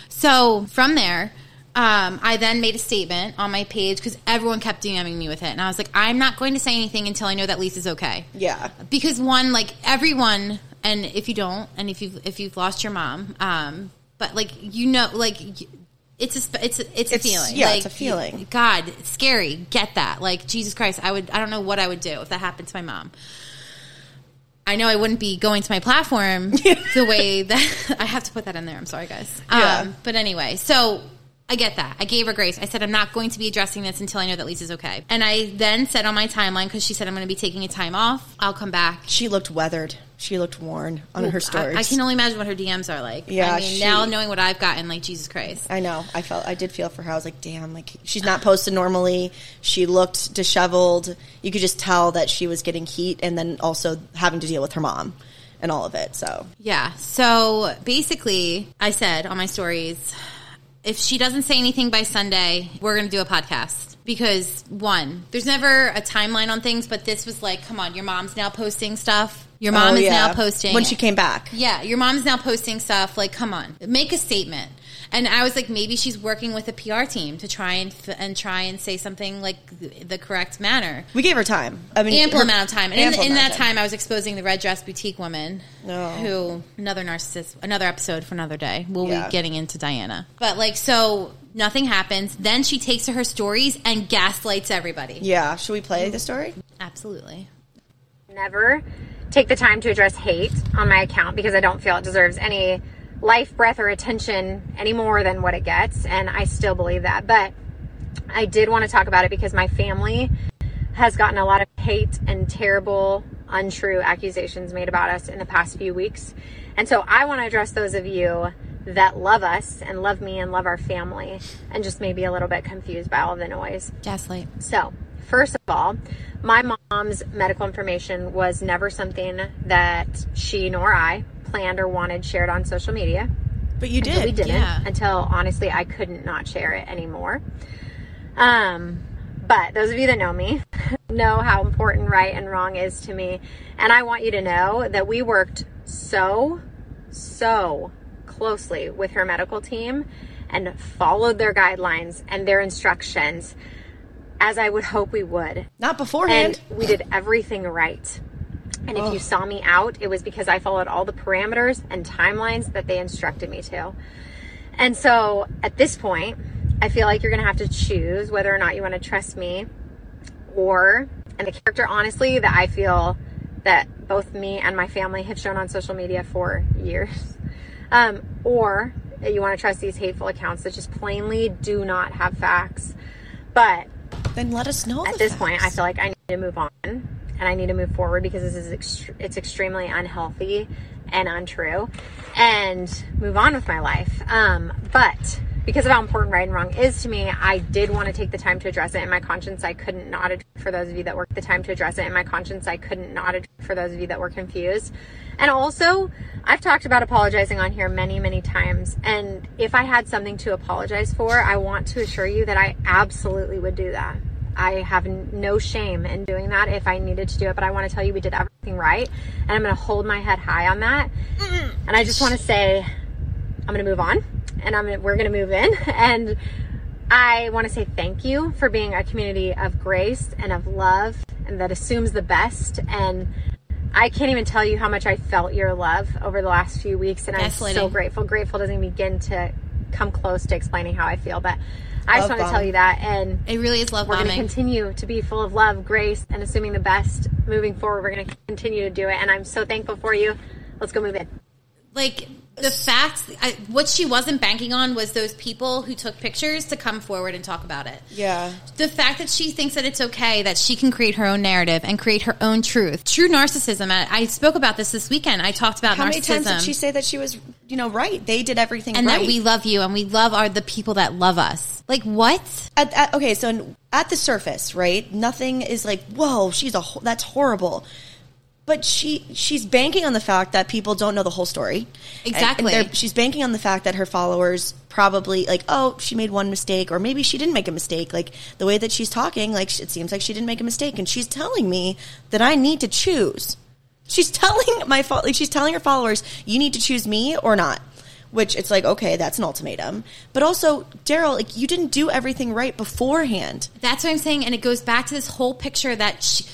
So from there, um, I then made a statement on my page because everyone kept DMing me with it, and I was like, I'm not going to say anything until I know that Lisa's okay. yeah, Because one, like everyone, and if you don't, and if you've if you've lost your mom, um, but like you know, like. It's a it's a, it's a It's- feeling. yeah, like, it's a feeling. God, scary. Get that. Like Jesus Christ, I would. I don't know what I would do if that happened to my mom. I know I wouldn't be going to my platform the way that I have to put that in there. I'm sorry, guys. Yeah. Um, but anyway, so I get that. I gave her grace. I said I'm not going to be addressing this until I know that Lisa's okay. And I then said on my timeline because she said I'm going to be taking a time off. I'll come back. she looked weathered. She looked worn on her stories. I, I can only imagine what her DMs are like. Yeah, I mean, she- now knowing what I've gotten, like Jesus Christ. I know. I felt. I did feel for her. I was like, damn. Like she's not posted normally. She looked disheveled. You could just tell that she was getting heat, and then also having to deal with her mom and all of it. So Yeah. So basically, I said on my stories, if she doesn't say anything by Sunday, we're going to do a podcast. Because one, there's never a timeline on things, but this was like, come on, your mom's now posting stuff. Your mom Oh, is yeah. now posting when she came back. Yeah, your mom's now posting stuff. Like, come on, make a statement. And I was like, maybe she's working with a PR team to try and f- and try and say something like the, the correct manner. We gave her time. I mean, Ample her- amount of time, and in, in that time, I was exposing the red dress boutique woman, Oh. who another narcissist, another episode for another day. We'll Yeah. be getting into Diana, but like, so nothing happens. Then she takes to her stories and gaslights everybody. Yeah. Should we play the story? Absolutely. never take the time to address hate on my account because I don't feel it deserves any life, breath, or attention any more than what it gets. And I still believe that. But I did want to talk about it because my family has gotten a lot of hate and terrible, untrue accusations made about us in the past few weeks. And so I want to address those of you that love us and love me and love our family and just maybe a little bit confused by all the noise. Gaslight. So, first of all, my mom's medical information was never something that she nor I planned or wanted shared on social media. But you did. we didn't yeah. until honestly I couldn't not share it anymore. Um, but those of you that know me know how important right and wrong is to me. And I want you to know that we worked so, so closely with her medical team and followed their guidelines and their instructions as I would hope we would. Not beforehand. And we did everything right. And if you saw me out, it was because I followed all the parameters and timelines that they instructed me to. And so at this point, I feel like you're going to have to choose whether or not you want to trust me or, and the character, honestly, that I feel that both me and my family have shown on social media for years. Um, or you want to trust these hateful accounts that just plainly do not have facts. But then let us know. at this point, I feel like I need to move on and I need to move forward because this is ext- it's extremely unhealthy and untrue, and move on with my life. Um, but because of how important right and wrong is to me, I did want to take the time to address it in my conscience. I couldn't not address for those of you that were the time to address it in my conscience. I couldn't not address for those of you that were confused. And also, I've talked about apologizing on here many, many times. And if I had something to apologize for, I want to assure you that I absolutely would do that. I have no shame in doing that if I needed to do it, but I want to tell you we did everything right. And I'm going to hold my head high on that. And I just want to say, I'm going to move on and I'm gonna, we're going to move in. And I want to say thank you for being a community of grace and of love and that assumes the best. And I can't even tell you how much I felt your love over the last few weeks. And I'm so grateful. Grateful doesn't even begin to come close to explaining how I feel, but I just want to tell you that. And It really is love we're going to continue to be full of love, grace, and assuming the best moving forward. We're going to continue to do it. And I'm so thankful for you. Let's go move in. like the fact I, what she wasn't banking on was those people who took pictures to come forward and talk about it Yeah. the fact that she thinks that it's okay that she can create her own narrative and create her own truth true narcissism I, I spoke about this this weekend i talked about How many times did she say that she was, you know, right? They did everything and right. that we love you and we love are the people that love us like what at, at, okay, so at the surface, right? Nothing is like, whoa, she's a that's horrible. But she she's banking on the fact that people don't know the whole story. Exactly. And they're- she's banking on the fact that her followers probably like, oh, she made one mistake, or maybe she didn't make a mistake. Like the way that she's talking, like it seems like she didn't make a mistake, and she's telling me that I need to choose. She's telling my fo- like she's telling her followers, you need to choose me or not. Which it's like, okay, that's an ultimatum. But also, Daryl, like you didn't do everything right beforehand. That's what I'm saying, and it goes back to this whole picture that she,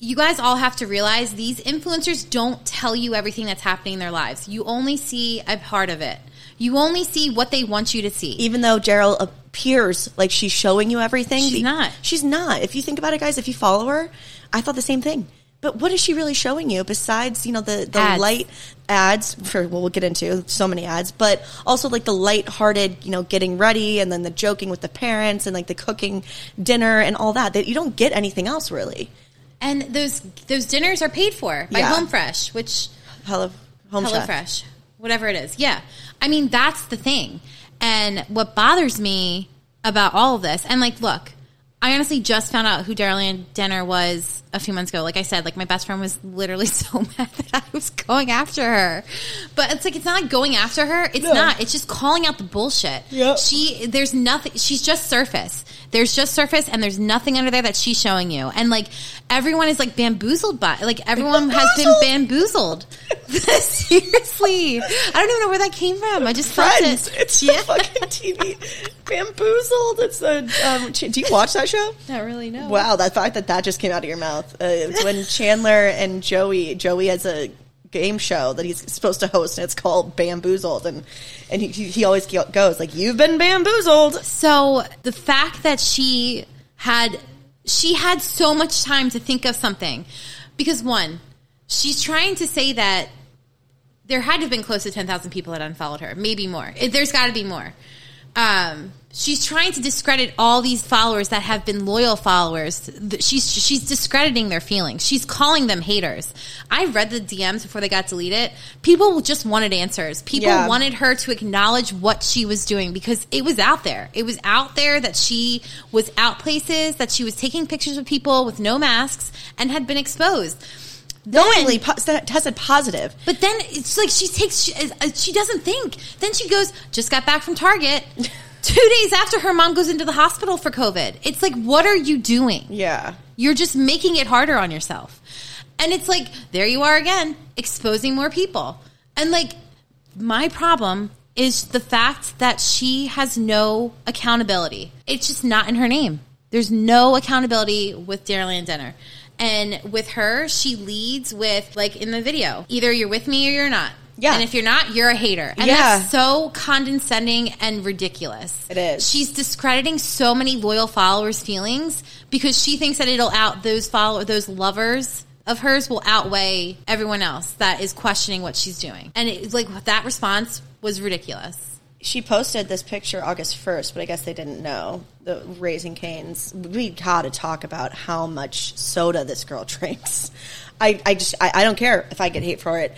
you guys all have to realize these influencers don't tell you everything that's happening in their lives. You only see a part of it. You only see what they want you to see. Even though Daryl appears like she's showing you everything, She's not. She's not. If you think about it, guys, if you follow her, I thought the same thing. But what is she really showing you besides, you know, the, the Ads. light ads for well, we'll get into so many ads, but also like the light-hearted, you know, getting ready and then the joking with the parents and like the cooking dinner and all that. That you don't get anything else really. And those those dinners are paid for by Yeah. Home Fresh, which Hello, home Hello chef. Fresh, whatever it is. Yeah, I mean that's the thing. And what bothers me about all of this, and like, look, I honestly just found out who Daryl Ann Denner was a few months ago. Like I said, like my best friend was literally so mad that I was going after her. But it's like it's not like going after her. It's No. not. It's just calling out the bullshit. Yep. She there's nothing she's just surface. There's just surface and there's nothing under there that she's showing you. And like everyone is like bamboozled by like everyone has been bamboozled. Seriously. I don't even know where that came from. I just felt Friends. it. It's a fucking TV. Bamboozled. It's a. Um, do you watch that show? Not really no. Wow, that fact that that just came out of your mouth. Uh, it's when Chandler and Joey. Joey has a game show that he's supposed to host, and it's called Bamboozled, and and he he always goes like, "You've been bamboozled." So the fact that she had she had so much time to think of something because one, she's trying to say that there had to have been close to 10,000 people that unfollowed her, maybe more. There's got to be more. Um, she's trying to discredit all these followers that have been loyal followers. She's she's discrediting their feelings. She's calling them haters. I read the DMs before they got deleted. People just wanted answers. People Yeah. wanted her to acknowledge what she was doing because it was out there. It was out there that she was out places, that she was taking pictures of people with no masks and had been exposed. Knowingly po- tested positive. But then it's like she takes she, uh, she doesn't think. Then she goes, just got back from Target. Two days after her mom goes into the hospital for COVID. It's like, what are you doing? Yeah. You're just making it harder on yourself. And it's like, there you are again, exposing more people. And like, my problem is the fact that she has no accountability. It's just not in her name. There's no accountability with Daryl Ann Denner. And with her, she leads with, like in the video, either you're with me or you're not. Yeah. And if you're not, you're a hater. And Yeah. that's so condescending and ridiculous. It is. She's discrediting so many loyal followers' feelings because she thinks that it'll out those follow those lovers of hers will outweigh everyone else that is questioning what she's doing. And it, like that response was ridiculous. She posted this picture August 1st, but I guess they didn't know. The Raising Cane's. We got to talk about how much soda this girl drinks. I, I just, I, I don't care if I get hate for it.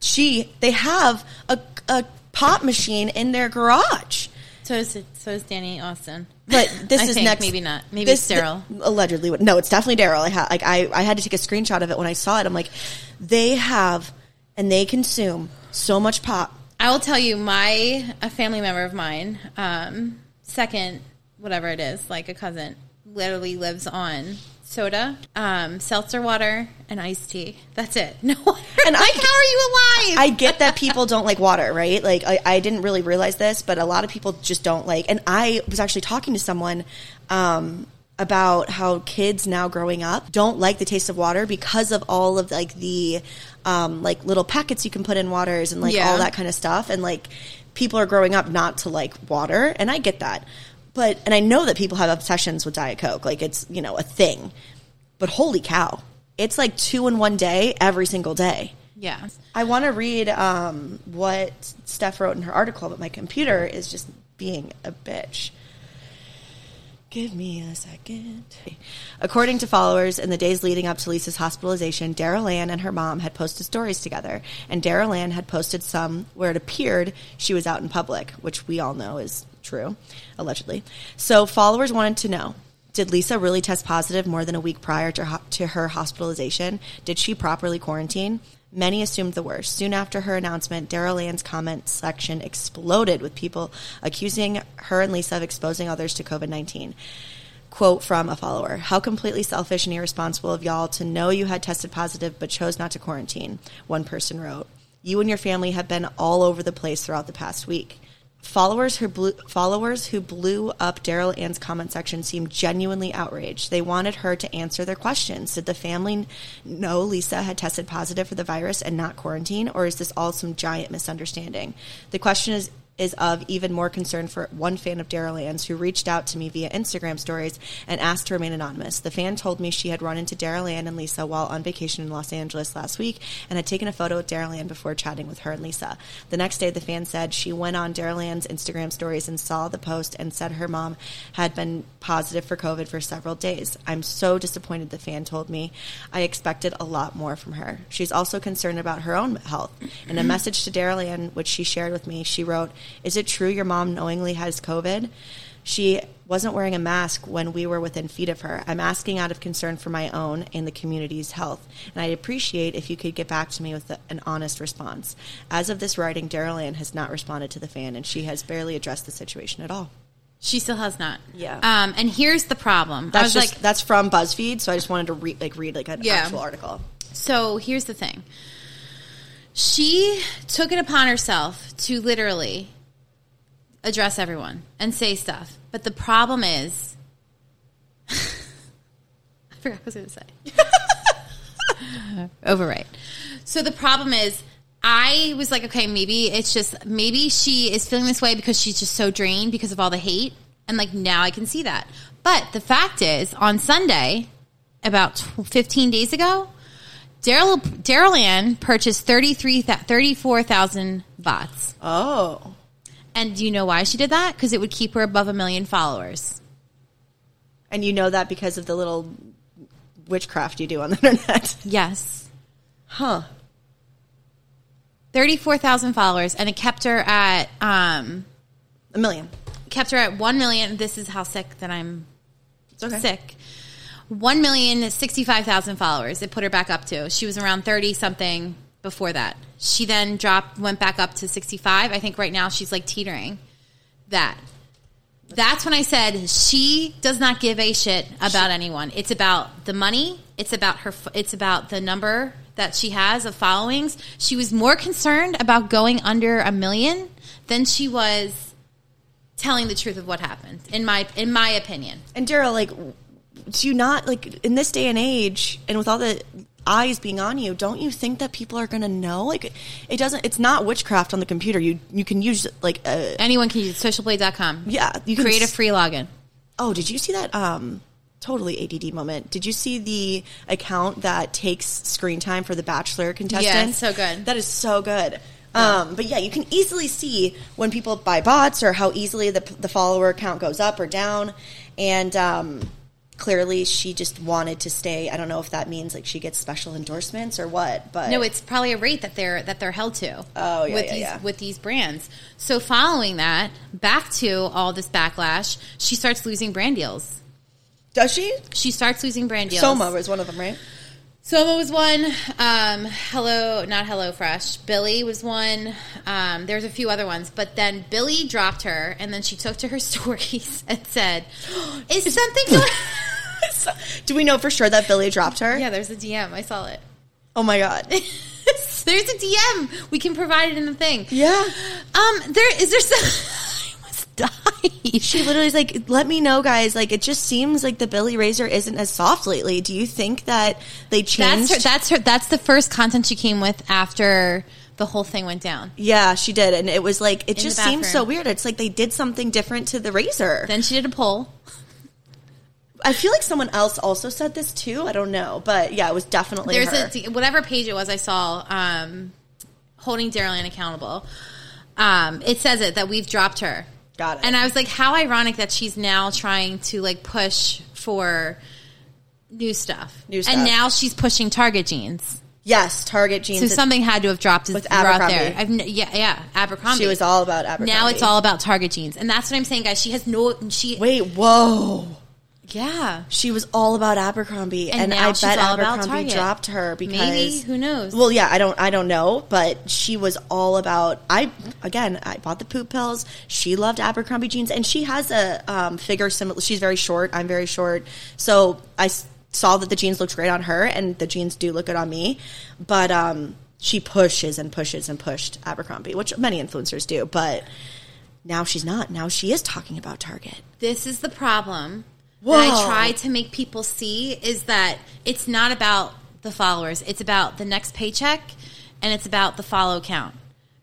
She, they have a, a pop machine in their garage. So is so is Dani Austin. But this I is think next. maybe not. Maybe this, it's Daryl. Allegedly, no, it's definitely Daryl. I had like I, I had to take a screenshot of it when I saw it. I'm like, they have and they consume so much pop. I will tell you, my a family member of mine, um, second whatever it is, like a cousin, literally lives on soda, um, seltzer water, and iced tea. That's it. No, water. And like, I- how are you alive? I get that people don't like water, right? Like I, I didn't really realize this, but a lot of people just don't like. And I was actually talking to someone um, about how kids now growing up don't like the taste of water because of all of like the um, like little packets you can put in waters and like Yeah. all that kind of stuff. And like people are growing up not to like water, and I get that. But and I know that people have obsessions with Diet Coke, like it's you know a thing. But holy cow, it's like two in one day every single day. yeah. I want to read um, what Steph wrote in her article, but my computer is just being a bitch. Give me a second. According to followers, in the days leading up to Lisa's hospitalization, Daryl Ann and her mom had posted stories together, and Daryl Ann had posted some where it appeared she was out in public, which we all know is true, allegedly. So followers wanted to know did Lisa really test positive more than a week prior to, ho- to her hospitalization? Did she properly quarantine? Many assumed the worst. Soon after her announcement, Daryl Ann's comment section exploded with people accusing her and Lisa of exposing others to COVID 19. Quote from a follower How completely selfish and irresponsible of y'all to know you had tested positive but chose not to quarantine, one person wrote. You and your family have been all over the place throughout the past week. Followers who blew, followers who blew up Daryl Ann's comment section seemed genuinely outraged. They wanted her to answer their questions. Did the family know Lisa had tested positive for the virus and not quarantine, or is this all some giant misunderstanding? The question is is of even more concern for one fan of Daryl Ann's who reached out to me via Instagram stories and asked to remain anonymous. The fan told me she had run into Daryl Ann and Lisa while on vacation in Los Angeles last week and had taken a photo with Daryl Ann before chatting with her and Lisa. The next day, the fan said she went on Daryl Ann's Instagram stories and saw the post and said her mom had been positive for COVID for several days. I'm so disappointed, the fan told me. I expected a lot more from her. She's also concerned about her own health. In a message to Daryl Ann, which she shared with me, she wrote, Is it true your mom knowingly has COVID? She wasn't wearing a mask when we were within feet of her. I'm asking out of concern for my own and the community's health, and I'd appreciate if you could get back to me with a, an honest response. As of this writing, Daryl Ann has not responded to the fan, and she has barely addressed the situation at all. She still has not. Yeah. Um, and here's the problem. I That's was just like, that's from BuzzFeed, so I just wanted to read like read like an Yeah. actual article. So here's the thing. She took it upon herself to literally address everyone and say stuff. But the problem is, I forgot what I was going to say. Overwrite. So the problem is, I was like, okay, maybe it's just, maybe she is feeling this way because she's just so drained because of all the hate. And like now I can see that. But the fact is, on Sunday, about 15 days ago, Daryl Ann purchased 33 thou- 34,000 bots. Oh, And do you know why she did that? Because it would keep her above a million followers. and you know that because of the little witchcraft you do on the internet, Yes. huh? 34,000 followers and it kept her at um A million. kept her at 1 million. This is how sick that I'm It's okay. sick. 1 million 65,000 followers. It put her back up to. She was around 30 something before that. She then dropped went back up to 65. I think right now she's like teetering that. That's when I said she does not give a shit about anyone. It's about the money. It's about her. It's about the number that she has of followings. She was more concerned about going under a million than she was telling the truth of what happened. In my in my opinion, And Daryl, like, do you not like in this day and age, and with all the eyes being on you, don't you think that people are going to know? Like, it doesn't. It's not witchcraft on the computer. You you can use like a anyone can use socialblade.com. yeah. You can create a free login. Oh, did you see that? Um, totally ADD moment. Did you see the account that takes screen time for the Bachelor contestants? so good. That is so good. Um, but yeah, you can easily see when people buy bots or how easily the the follower count goes up or down, and um, clearly she just wanted to stay. I don't know if that means like she gets special endorsements or what, but No, it's probably a rate that they're that they're held to. Oh, yeah, with yeah, these yeah. with these brands. So following that, back to all this backlash, she starts losing brand deals. does she? She starts losing brand deals. Soma was one of them, right? Soma was one. Um, Hello, not Hello Fresh. Billie was one. Um, there's a few other ones, but then Billie dropped her, and then she took to her stories and said, "Is something going?" Do we know for sure that Billie dropped her? yeah, there's a DM. I saw it. Oh my god. there's a DM. We can provide it in the thing. Yeah. Um, there is there some. I died. She literally is like, let me know, guys. Like, it just seems like the Billie Razor isn't as soft lately. Do you think that they changed? That's her. That's her. That's the first content she came with after the whole thing went down. yeah, she did, and it was like it the just seems so weird. It's like they did something different to the Razor. Then she did a poll. I feel like someone else also said this too. I don't know, but yeah, it was definitely There's her. a whatever page it was I saw um, holding Daryl Ann accountable. Um, it says it that we've dropped her. Got it. And I was like, how ironic that she's now trying to like push for new stuff. New And now she's pushing Target jeans. yes, Target jeans. So something had to have dropped With Abercrombie. there. I've, yeah, yeah, Abercrombie. she was all about Abercrombie. Now it's all about Target jeans, and that's what I'm saying, guys. She has no. She Wait, whoa. Yeah. She was all about Abercrombie, and, And now I bet all Abercrombie dropped her because Maybe who knows? Well, yeah, I don't, I don't know, but she was all about. I again, I bought the poop pills. She loved Abercrombie jeans, and she has a um, figure similar. She's very short. I'm very short, so I saw that the jeans looked great on her, and the jeans do look good on me. But um, she pushes and pushes and pushed Abercrombie, which many influencers do, but. Now she's not. Now she is talking about Target. this is the problem that I try to make people see is that it's not about the followers. It's about the next paycheck, and it's about the follow count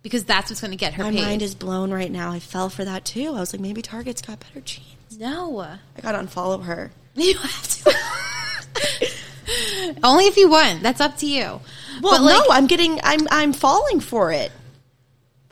because that's what's going to get her My paid. mind is blown right now. I fell for that too. I was like, maybe Target's got better jeans. no. I got to unfollow her. You have to. Only if you want. That's up to you. Well, But, like, no, I'm getting, I'm, I'm falling for it.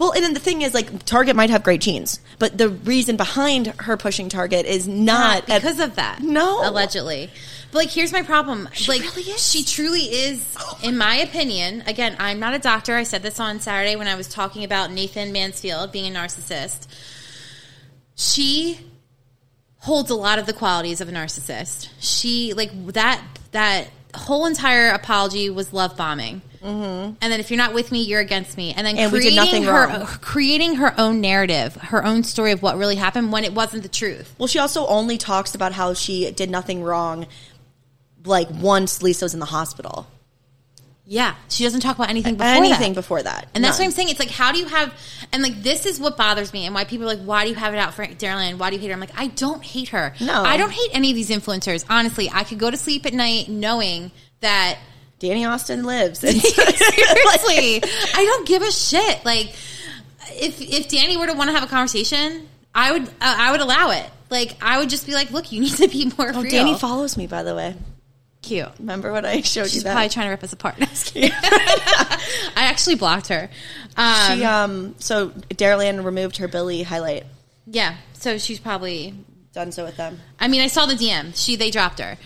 Well, and then the thing is, like, Target might have great jeans, but the reason behind her pushing Target is not, not because of that. No. allegedly. But like, here's my problem. like, really is? she truly is, in my opinion. Again, I'm not a doctor. I said this on Saturday when I was talking about Nathan Mansfield being a narcissist. She holds a lot of the qualities of a narcissist. She like that that whole entire apology was love bombing. Mm-hmm. And then if you're not with me, you're against me. And then And creating her wrong. creating her own narrative, her own story of what really happened when it wasn't the truth. Well, she also only talks about how she did nothing wrong, like once Lisa was in the hospital. Yeah, she doesn't talk about anything before Anything that. before that, And that's None. what I'm saying. It's like, how do you have, and like, this is what bothers me and why people are like, why do you have it out for Daryl Ann? Why do you hate her? I'm like, I don't hate her. No. I don't hate any of these influencers. Honestly, I could go to sleep at night knowing that, Dani Austin lives. seriously, I don't give a shit. Like, if, if Dani were to want to have a conversation, I would, uh, I would allow it. Like, I would just be like, look, you need to be more oh, real. Dani follows me, by the way. Cute. Remember what I showed She's you that? probably trying to rip us apart. No, I. I actually blocked her. Um, she um so Daryl Ann removed her Billie highlight. Yeah, so she's probably. Done so with them. I mean, I saw the DM. She they dropped her.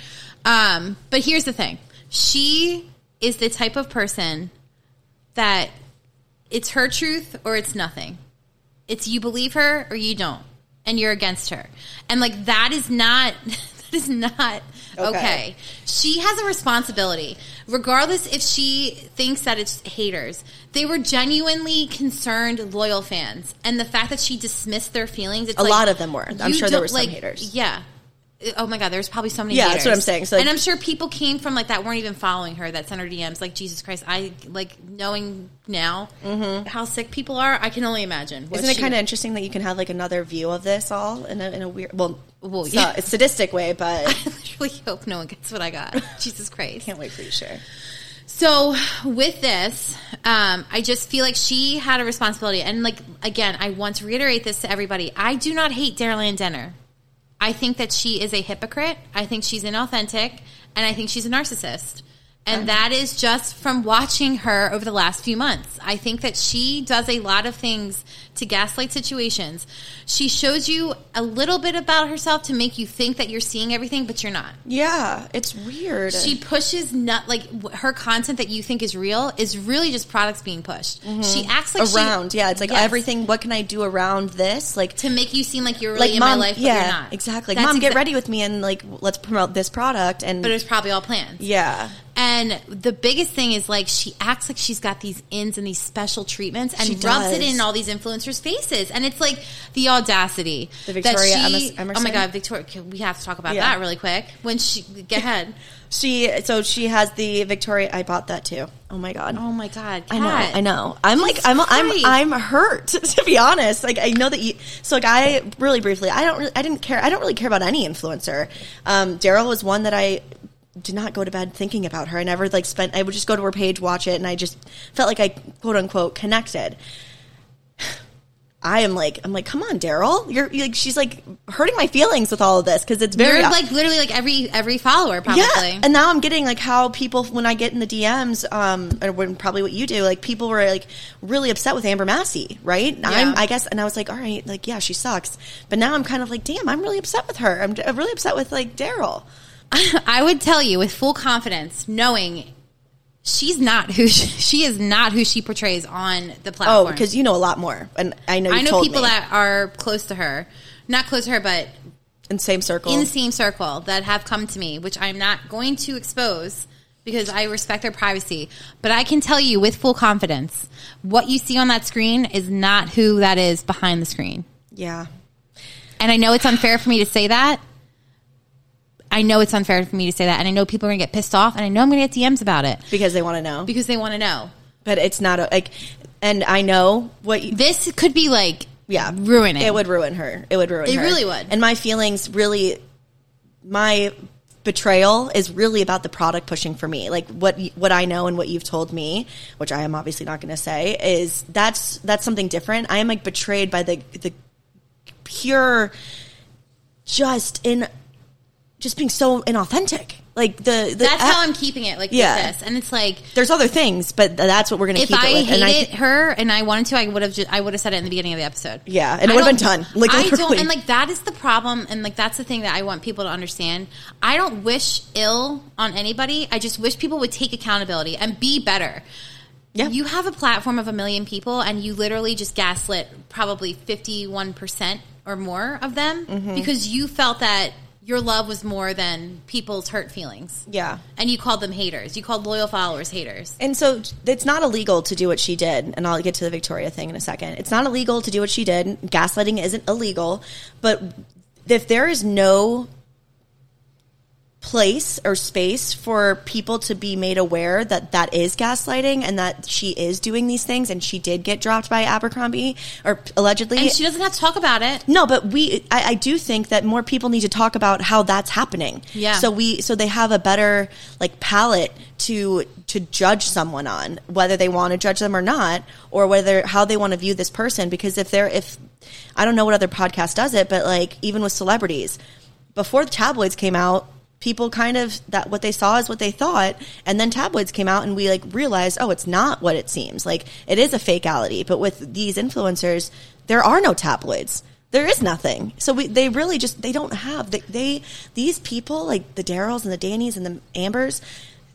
Um, but here's the thing: she is the type of person that it's her truth or it's nothing. It's you believe her or you don't, and you're against her. And like that is not that is not okay. Okay. She has a responsibility, regardless if she thinks that it's haters. They were genuinely concerned, loyal fans, and the fact that she dismissed their feelings. It's A like, lot of them were. I'm sure there were some like, haters. Yeah. Oh my god, there's probably so many. Yeah, haters. that's what I'm saying. So, like- and I'm sure people came from like that weren't even following her that sent her DMs. Like Jesus Christ, I like knowing now how sick people are. I can only imagine. Mm-hmm. Isn't it kind of interesting that you can have like another view of this all in a, in a weird, well, Well, yeah. a sadistic way, but I literally hope no one gets what I got. Jesus Christ. can't wait for you to share. So with this, um, I just feel like she had a responsibility, and like again, I want to reiterate this to everybody: I do not hate Daryl Ann Denner. I think that she is a hypocrite. I think she's inauthentic, and I think she's a narcissist. And that is just from watching her over the last few months. I think that she does a lot of things to gaslight situations. She shows you a little bit about herself to make you think that you're seeing everything, but you're not. Yeah, it's weird. She pushes not like her content that you think is real is really just products being pushed. Mm-hmm. She acts like she- around, yeah, it's like Yes. everything. What can I do around this? Like, to make you seem like you're really like in mom, my life, but yeah, you're not. exactly. That's mom, get ready with me and like let's promote this product. And But it was probably all planned. yeah, And the biggest thing is like she acts like she's got these ins and these special treatments and She rubs it in all these influencers' faces. And it's like the audacity. The that Victoria she- Emerson-? Oh my God, Victoria, we have to talk about Yeah. that really quick. When she, get ahead. she so she has the Victoria. I bought that too. Oh my god. Oh my God, I know, I know. I'm like, I'm, I'm, I'm hurt to be honest. Like, I know that you. So, like, I really briefly, I don't, really, I didn't care. I don't really care about any influencer. Um, Daryl was one that I did not go to bed thinking about her. I never like spent. I would just go to her page, watch it, and I just felt like I quote unquote connected. I am like, I'm like, come on, Daryl. You're, you're like, she's like hurting my feelings with all of this because it's very You're like literally like every every follower probably. yeah, and now I'm getting like how people when I get in the DMs, um, or when probably what you do, like people were like really upset with Amber Massey, right? I'm, I guess, and I was like, all right, like yeah, she sucks, but now I'm kind of like, damn, I'm really upset with her. I'm, I'm really upset with like Daryl. I would tell you with full confidence, knowing she's not who she, she is not who she portrays on the platform. Oh, because you know a lot more, and I know I know people me. that are close to her, not close to her, but in same circle. in the same circle that have come to me, which I'm not going to expose because I respect their privacy. But I can tell you with full confidence, what you see on that screen is not who that is behind the screen. yeah, And I know it's unfair for me to say that. I know it's unfair for me to say that, and I know people are going to get pissed off, and I know I'm going to get DMs about it. Because they want to know, because they want to know. but it's not a, like, and I know what you, This could be like yeah. ruining. it would ruin her. It would ruin It her. really would. and my feelings really my betrayal is really about the product pushing for me. Like what y- what i know and what you've told me which i am obviously not going to say is that's that's something different. I am like betrayed by the the pure just in just being so inauthentic like the, the That's how I'm keeping it, like Yeah. this, and it's like there's other things but that's what we're going to if keep I it with and hated I, her and I wanted to, I would have just, I would have said it in the beginning of the episode. Yeah, and it would have been done, like, I don't, and like that is the problem, and like that's the thing that I want people to understand. I don't wish ill on anybody. I just wish people would take accountability and be better. Yeah. You have a platform of a million people, and you literally just gaslit probably fifty one percent or more of them Mm-hmm. because you felt that your love was more than people's hurt feelings. Yeah. And you called them haters. You called loyal followers haters. And so it's not illegal to do what she did. And I'll get to the Victoria thing in a second. It's not illegal to do what she did. Gaslighting isn't illegal. But if there is no place or space for people to be made aware that that is gaslighting and that she is doing these things and she did get dropped by Abercrombie or allegedly And she doesn't have to talk about it. no, but we, I, I do think that more people need to talk about how that's happening. Yeah. So we, so they have a better like palette to to judge someone on whether they want to judge them or not, or whether how they want to view this person. Because if they're if I don't know what other podcast does it, but like even with celebrities, before the tabloids came out. People kind of that what they saw is what they thought, and then tabloids came out, and we like realized, oh, it's not what it seems. Like it is a fakeality. But with these influencers, there are no tabloids there is nothing. So we, they really just they don't have they, they these people like the Daryls and the Dannys and the Ambers.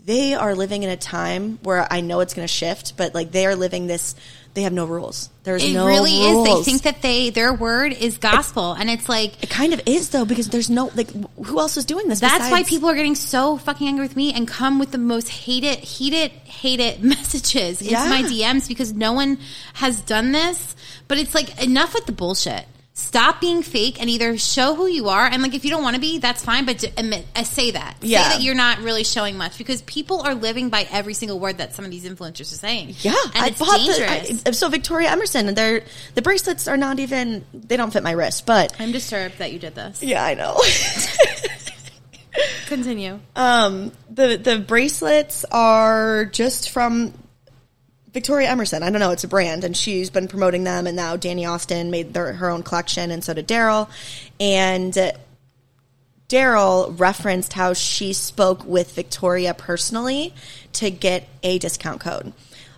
They are living in a time where I know it's going to shift, but like they are living this. They have no rules. There's It no really rules. is. They think that they their word is gospel, and it's like it kind of is though because there's no like who else is doing this? That's why people are getting so fucking angry with me and come with the most hated, heated, hated messages into Yeah. my DMs because no one has done this. But it's like enough with the bullshit. Stop being fake and either show who you are and like if you don't want to be, that's fine. But to admit, uh, say that. Yeah. Say that you're not really showing much because people are living by every single word that some of these influencers are saying. Yeah, and I it's bought dangerous. the. I, so Victoria Emerson, and they're the bracelets are not even. They don't fit my wrist, but I'm disturbed that you did this. yeah, I know. Continue. Um, the the bracelets are just from Victoria Emerson. I don't know, it's a brand, and she's been promoting them. And now Dani Austin made their, her own collection, and so did Daryl. And uh, Daryl referenced how she spoke with Victoria personally to get a discount code.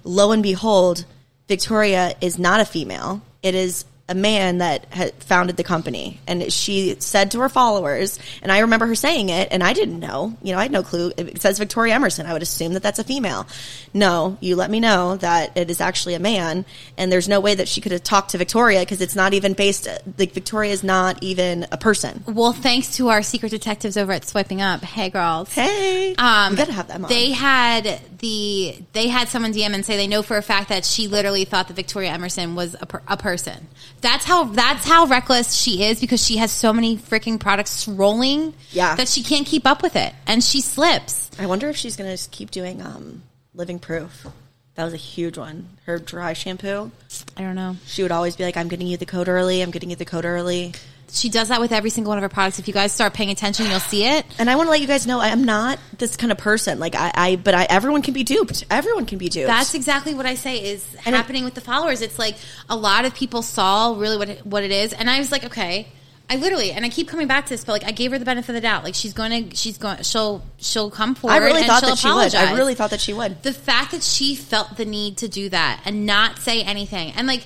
Lo and behold, Victoria is not a female. It is a man that had founded the company. And she said to her followers, and I remember her saying it, and I didn't know. You know, I had no clue. It says Victoria Emerson. I would assume that that's a female. No, you let me know that it is actually a man, and there's no way that she could have talked to Victoria because it's not even based, like, Victoria is not even a person. Well, thanks to our secret detectives over at Swiping Up. Hey, girls. Hey, Um, gotta have them on. They had the they had someone DM and say they know for a fact that she literally thought that Victoria Emerson was a, per, a person. That's how that's how reckless she is because she has so many freaking products rolling Yeah. that she can't keep up with it and she slips. I wonder if she's gonna just keep doing um, Living Proof. That was a huge one. Her dry shampoo. I don't know. She would always be like, "I'm getting you the code early. I'm getting you the code early." She does that with every single one of her products. If you guys start paying attention, you'll see it. And I want to let you guys know I am not this kind of person. Like I, I but I, everyone can be duped. Everyone can be duped. That's exactly what I say is And it- happening with the followers. It's like a lot of people saw really what it, what it is, and I was like, okay. I literally, and I keep coming back to this, but like I gave her the benefit of the doubt. Like she's going to, she's going, she'll, she'll come forward. I really thought she'll that she would. I really thought that she would. The fact that she felt the need to do that and not say anything, and like,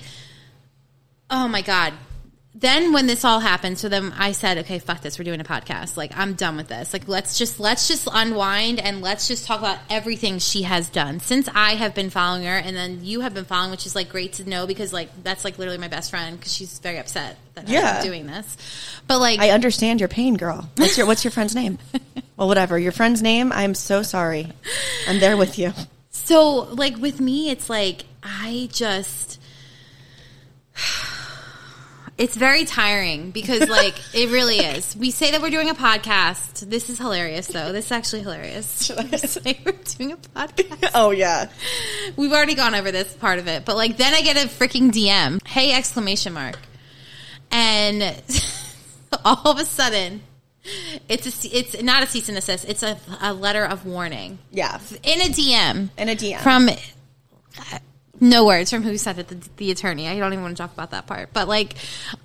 oh my god. Then when this all happened, so then I said, okay, fuck this. We're doing a podcast. Like I'm done with this. Like let's just let's just unwind and let's just talk about everything she has done since I have been following her, and then you have been following, which is like great to know because like that's like literally my best friend because she's very upset that Yeah. I'm doing this. But like I understand your pain, girl. What's your What's your friend's name? well, whatever your friend's name. I'm so sorry. I'm there with you. So, like with me, it's like I just. It's very tiring because, like, it really is. We say that we're doing a podcast. This is hilarious, though. This is actually hilarious. We say we're doing a podcast. Oh yeah. We've already gone over this part of it, but like, then I get a freaking DM. Hey! Exclamation mark, and all of a sudden, it's a it's not a cease and desist. It's a, a letter of warning Yeah. in a DM In a DM. from no words from who said it, the, the attorney. I don't even want to talk about that part. But like,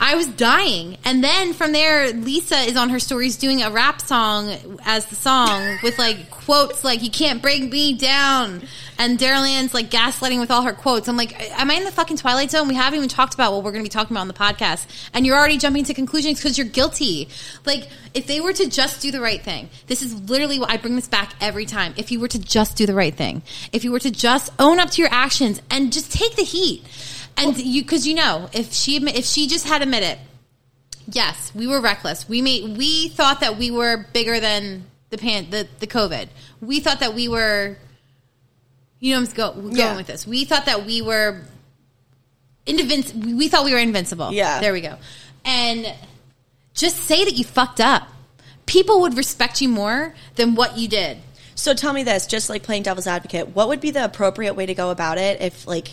I was dying, and then from there, Lisa is on her stories doing a rap song as the song with like quotes like "You can't break me down," and Daryl Ann's like gaslighting with all her quotes. I'm like, am I in the fucking twilight zone? We haven't even talked about what we're going to be talking about on the podcast, and you're already jumping to conclusions because you're guilty. Like, if they were to just do the right thing, this is literally what I bring this back every time. If you were to just do the right thing, if you were to just own up to your actions and just take the heat, and you because you know if she if she just had admitted Yes, we were reckless. We made we thought that we were bigger than the pan the, the COVID. We thought that we were you know I'm go, going Yeah. with this. We thought that we were invincible. We thought we were invincible. Yeah. There we go. And just say that you fucked up. People would respect you more than what you did. So tell me this, just like playing devil's advocate, what would be the appropriate way to go about it if like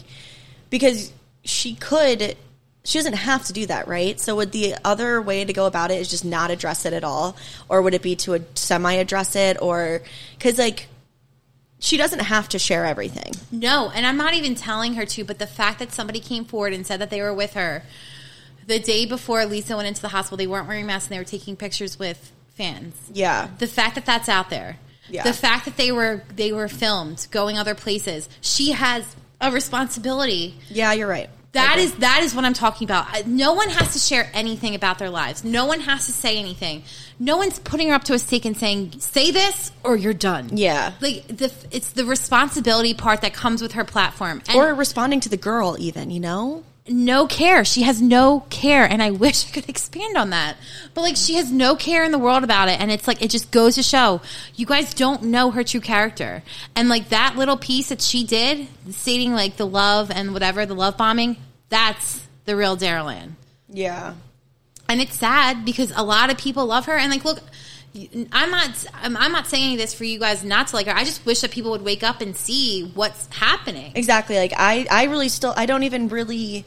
because she could she doesn't have to do that, right? So would the other way to go about it is just not address it at all or would it be to semi address it or cuz like she doesn't have to share everything. No, and I'm not even telling her to, but the fact that somebody came forward and said that they were with her the day before Lisa went into the hospital, they weren't wearing masks and they were taking pictures with fans. Yeah. The fact that that's out there. Yeah. The fact that they were they were filmed going other places. She has a responsibility. Yeah, you're right. That is that is what I'm talking about. No one has to share anything about their lives. No one has to say anything. No one's putting her up to a stake and saying, "Say this or you're done." Yeah. like the it's the responsibility part that comes with her platform. And or responding to the girl even, you know? No care. She has no care, and I wish I could expand on that. But like, she has no care in the world about it, and it's like it just goes to show you guys don't know her true character. And like that little piece that she did, stating like the love and whatever the love bombing, that's the real Daryl Ann. Yeah. And it's sad because a lot of people love her, and like, look. I'm not. I'm, I'm not saying this for you guys not to like her. I just wish that people would wake up and see what's happening. Exactly. Like I, I really still, I don't even really.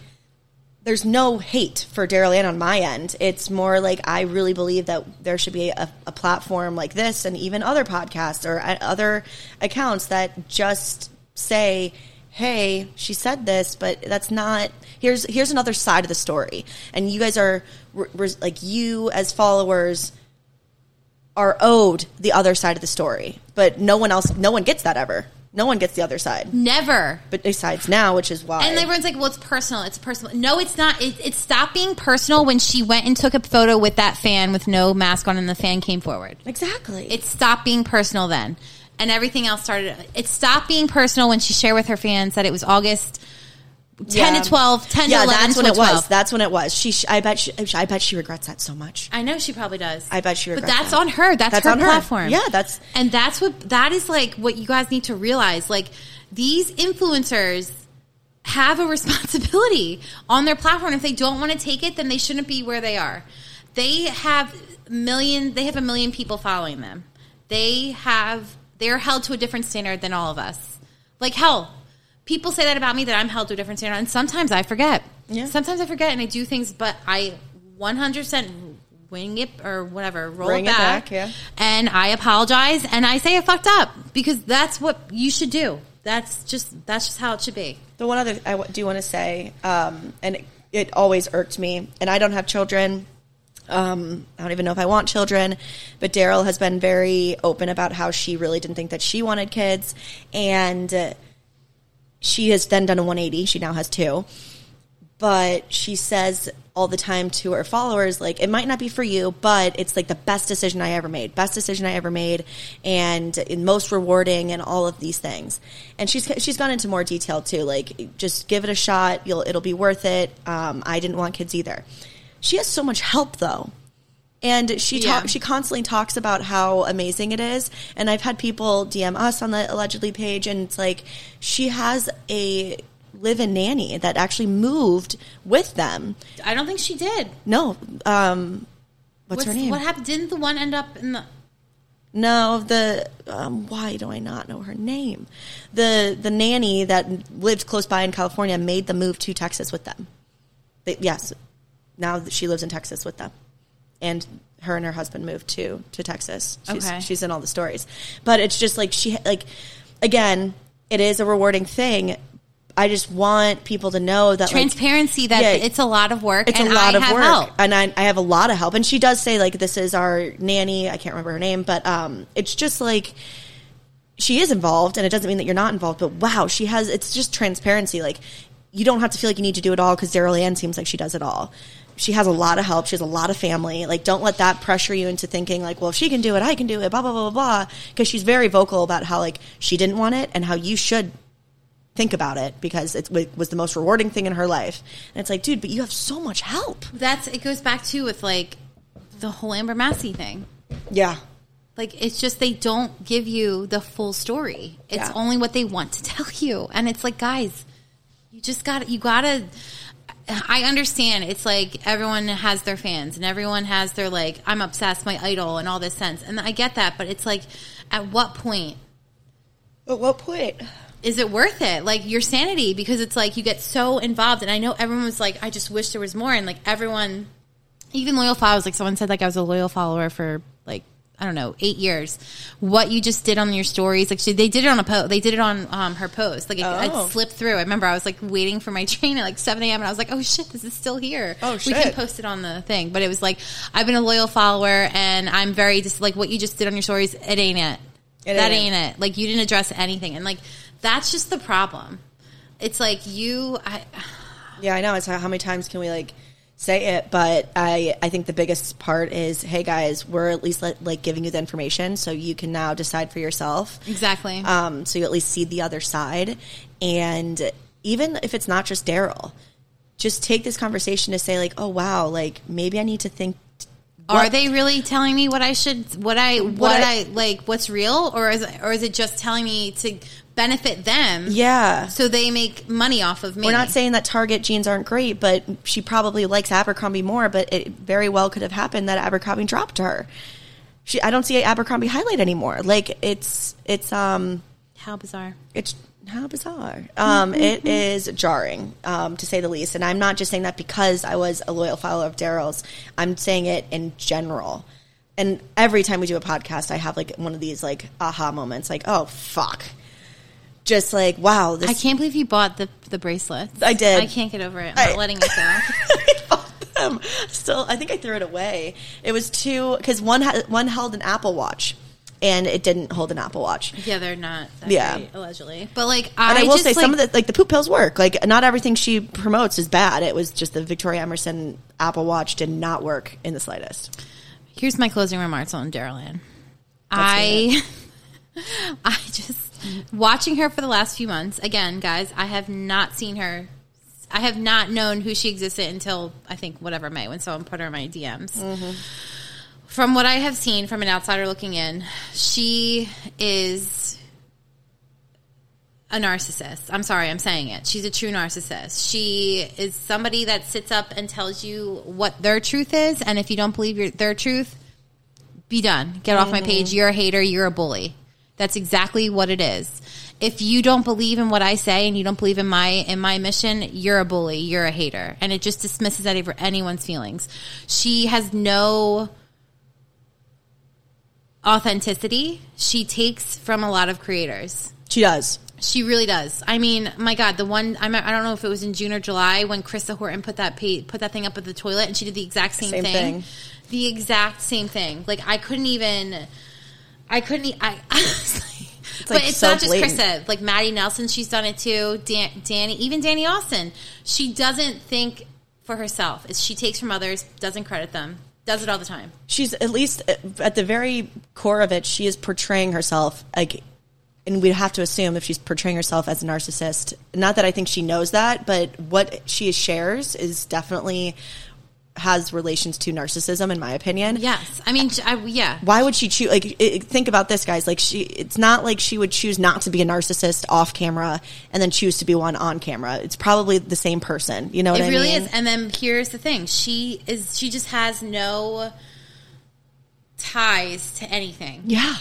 There's no hate for Daryl Ann on my end. It's more like I really believe that there should be a, a platform like this, and even other podcasts or uh, other accounts that just say, "Hey, she said this, but that's not." Here's here's another side of the story, and you guys are re- re- like you as followers are owed the other side of the story, but no one else, no one gets that ever. No one gets the other side Never. but besides now, which is why. And everyone's like, "Well, it's personal. It's personal." No, it's not. It, it stopped being personal when she went and took a photo with that fan with no mask on, and the fan came forward. exactly. It stopped being personal then, and everything else started. It stopped being personal when she shared with her fans that it was August ten Yeah. to 12, 10 yeah, to eleven that's to when it 12. was. That's when it was. She, sh- I bet, she, I bet she regrets that so much. I know she probably does. I bet she But regrets that's that. on her. That's, That's her on her. platform. Yeah, that's- and that's what that is like. What you guys need to realize, like these influencers have a responsibility on their platform. If they don't want to take it, then they shouldn't be where they are. They have million. They have a million people following them. They have. They're held to a different standard than all of us. Like hell, people say that about me that I'm held to a different standard, and sometimes I forget. Yeah. Sometimes I forget and I do things, but I 100 percent wing it or whatever, roll Bring it it back, back, yeah. and I apologize and I say I fucked up because that's what you should do. That's just that's just how it should be. The one other I do want to say, um, and it, it always irked me, and I don't have children. Um, I don't even know if I want children, but Daryl has been very open about how she really didn't think that she wanted kids, and uh, she has then done a 180. She now has two, but she says all the time to her followers like it might not be for you but it's like the best decision i ever made best decision i ever made and most rewarding and all of these things. And she's she's gone into more detail too like just give it a shot you'll it'll be worth it. Um, i didn't want kids either. She has so much help though and she Yeah. talk, she constantly talks about how amazing it is. And I've had people DM us on the allegedly page, and it's like she has a live-in nanny that actually moved with them. I don't think she did. No, um, what's, her name? What happened? Didn't the one end up in the? No, the um, why do I not know her name? The the nanny that lived close by in California made the move to Texas with them. They, yes, now she lives in Texas with them, and her and her husband moved to to Texas. She's, Okay. she's in all the stories, but it's just like she like again, it is a rewarding thing. I just want people to know that like, Transparency that Yeah. it's a lot of work. it's and a lot I of work help. and I, I have a lot of help and she does say like this is our nanny i can't remember her name but um it's just like she is involved and it doesn't mean that you're not involved but wow she has it's just transparency like you don't have to feel like you need to do it all because daryl ann seems like she does it all she has a lot of help she has a lot of family like don't let that pressure you into thinking like well if she can do it i can do it blah blah blah blah blah because she's very vocal about how like she didn't want it and how you should think about it because it was the most rewarding thing in her life. And it's like, dude, but you have so much help. That's it goes back to with like the whole Amber Massey thing. Yeah. Like it's just they don't give you the full story. It's Yeah. only what they want to tell you. And it's like, guys, you just got to you got to I understand. It's like everyone has their fans and everyone has their like I'm obsessed, my idol and all this sense. And I get that, but it's like at what point At what point? is it worth it? Like your sanity because it's like you get so involved and I know everyone was like I just wish there was more and like everyone even loyal followers like someone said like I was a loyal follower for I don't know, 8 years. What you just did on your stories like she, they did it on a post. They did it on um, her post. Like it, Oh. it slipped through. I remember I was like waiting for my train at like 7 a.m. and I was like, oh shit, this is still here. Oh, shit. We can post it on the thing. But it was like I've been a loyal follower and I'm very just like what you just did on your stories. It ain't it. It that ain't ain't it. Like you didn't address anything, and like that's just the problem. It's like you, I, Yeah, I know. It's how, how many times can we like say it? But I, I think the biggest part is, hey guys, we're at least like, like giving you the information so you can now decide for yourself. exactly. Um, so you at least see the other side. And even if it's not just Daryl, just take this conversation to say like, oh wow, like maybe I need to think. Are they really telling me what I should, what I, what, What- I like, what's real, or is, or is it just telling me to benefit them? Yeah. So they make money off of me. We're not saying that Target jeans aren't great, but she probably likes Abercrombie more. But it very well could have happened that Abercrombie dropped her. She, I don't see Abercrombie highlight anymore. Like it's it's um how bizarre. it's how bizarre. Um, it is jarring, um, to say the least. And I'm not just saying that because I was a loyal follower of Daryl's. I'm saying it in general. And every time we do a podcast, I have like one of these like aha moments, like oh fuck, just like wow, this I can't believe you bought the the bracelets. I did. I can't get over it. I'm I- not letting it go. I bought them. Still, I think I threw it away. It was two because one had, one held an Apple Watch, and it didn't hold an Apple Watch. yeah, they're not. That Yeah. great, allegedly. But like, I, And I, will just, say some of the like the poop pills work. Like not everything she promotes is bad. It was just the Victoria Emerson Apple Watch did not work in the slightest. Here's my closing remarks on Daryl Ann. I, I just watching her for the last few months. Again, guys, I have not seen her. I have not known who she existed until I think whatever May when someone put her in my DMs. From what I have seen from an outsider looking in, she is a narcissist. I'm sorry, I'm saying it. She's a true narcissist. She is somebody that sits up and tells you what their truth is, and if you don't believe your, their truth, be done. Get off my mm-hmm. page. You're a hater. You're a bully. That's exactly what it is. If you don't believe in what I say and you don't believe in my in my mission, you're a bully. You're a hater, and it just dismisses any- anyone's feelings. She has no authenticity. She takes from a lot of creators. She does. She really does. I mean, my God, the one I'm, I don't know if it was in June or July when Krista Horton put that put that thing up at the toilet, and she did the exact same, Same thing. thing. The exact same thing. Like I couldn't even. I couldn't. e- I. I like, but like it's so not just blatant. Krista. Like Maddie Nelson, she's done it too. Dan, Dani, even Dani Austin, she doesn't think for herself. It's, she takes from others, doesn't credit them, does it all the time. She's at least uh, at the very core of it. She is portraying herself like, and we'd have to assume if she's portraying herself as a narcissist. Not that I think she knows that, but what she shares is definitely has relations to narcissism, in my opinion. Yes, I mean, I, yeah. why would she choose like i- i- think about this guys like she it's not like she would choose not to be a narcissist off camera and then choose to be one on camera it's probably the same person you know what It i really mean is. And then here's the thing: she is. She just has no ties to anything. yeah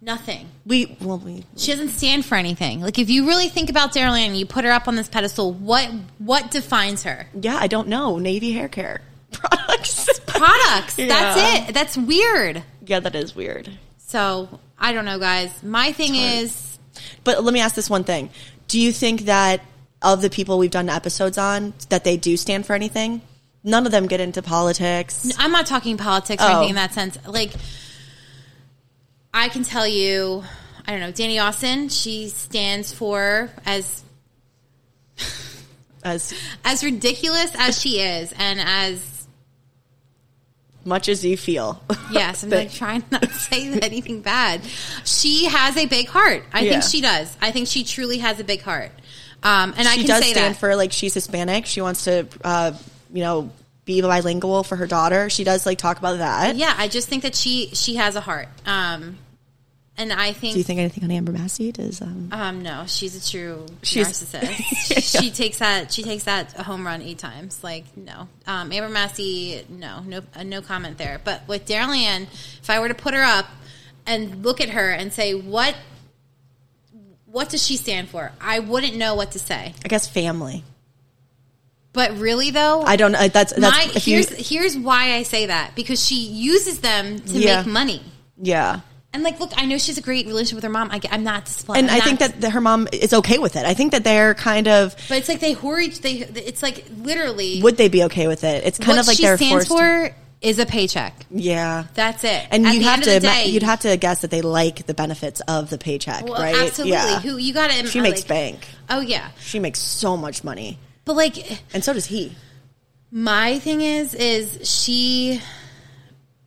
Nothing. we well we She doesn't stand for anything. Like if you really think about Daryl Ann, you put her up on this pedestal. What what defines her? yeah i don't know navy hair care products Products. Yeah. That's it. That's weird. yeah that is weird So I don't know, guys. My thing is, but let me ask this one thing do you think that of the people we've done episodes on that they do stand for anything none of them get into politics I'm not talking politics or Oh. anything in oh. that sense. Like I can tell you, I don't know, Dani Austin. She stands for as as as ridiculous as she is and as much as you feel yes i'm But- like trying not to say anything bad she has a big heart i Yeah. think she does i think she truly has a big heart Um, and I she can does say stand that. for like she's Hispanic. She wants to, uh, you know, be bilingual for her daughter. She does like talk about that. yeah, I just think that she she has a heart. Um, and I think, Do you think anything on Amber Massey? Does um, um, no, she's a true She's- narcissist. She takes that she takes that a home run eight times. Like no, um, Amber Massey, no, no, uh, no comment there. But with Daryl Ann, if I were to put her up and look at her and say what what does she stand for, I wouldn't know what to say. I guess family. But really, though, I don't. know. That's that's my you. here's here's why I say that because she uses them to Yeah. make money. Yeah. And like, look, I know she's a great relationship with her mom. I, am not displaying, And I think that the, her mom is okay with it. I think that they're kind of. but it's like they whore. They, it's like literally Would they be okay with it? It's kind of like she they're stands for is a paycheck. yeah. That's it. And At you'd have to of the ma- day, you'd have to guess that they like the benefits of the paycheck, well, right? absolutely. Yeah. Who you got to? she makes bank. Oh yeah, She makes so much money, but like and so does he. My thing is, is she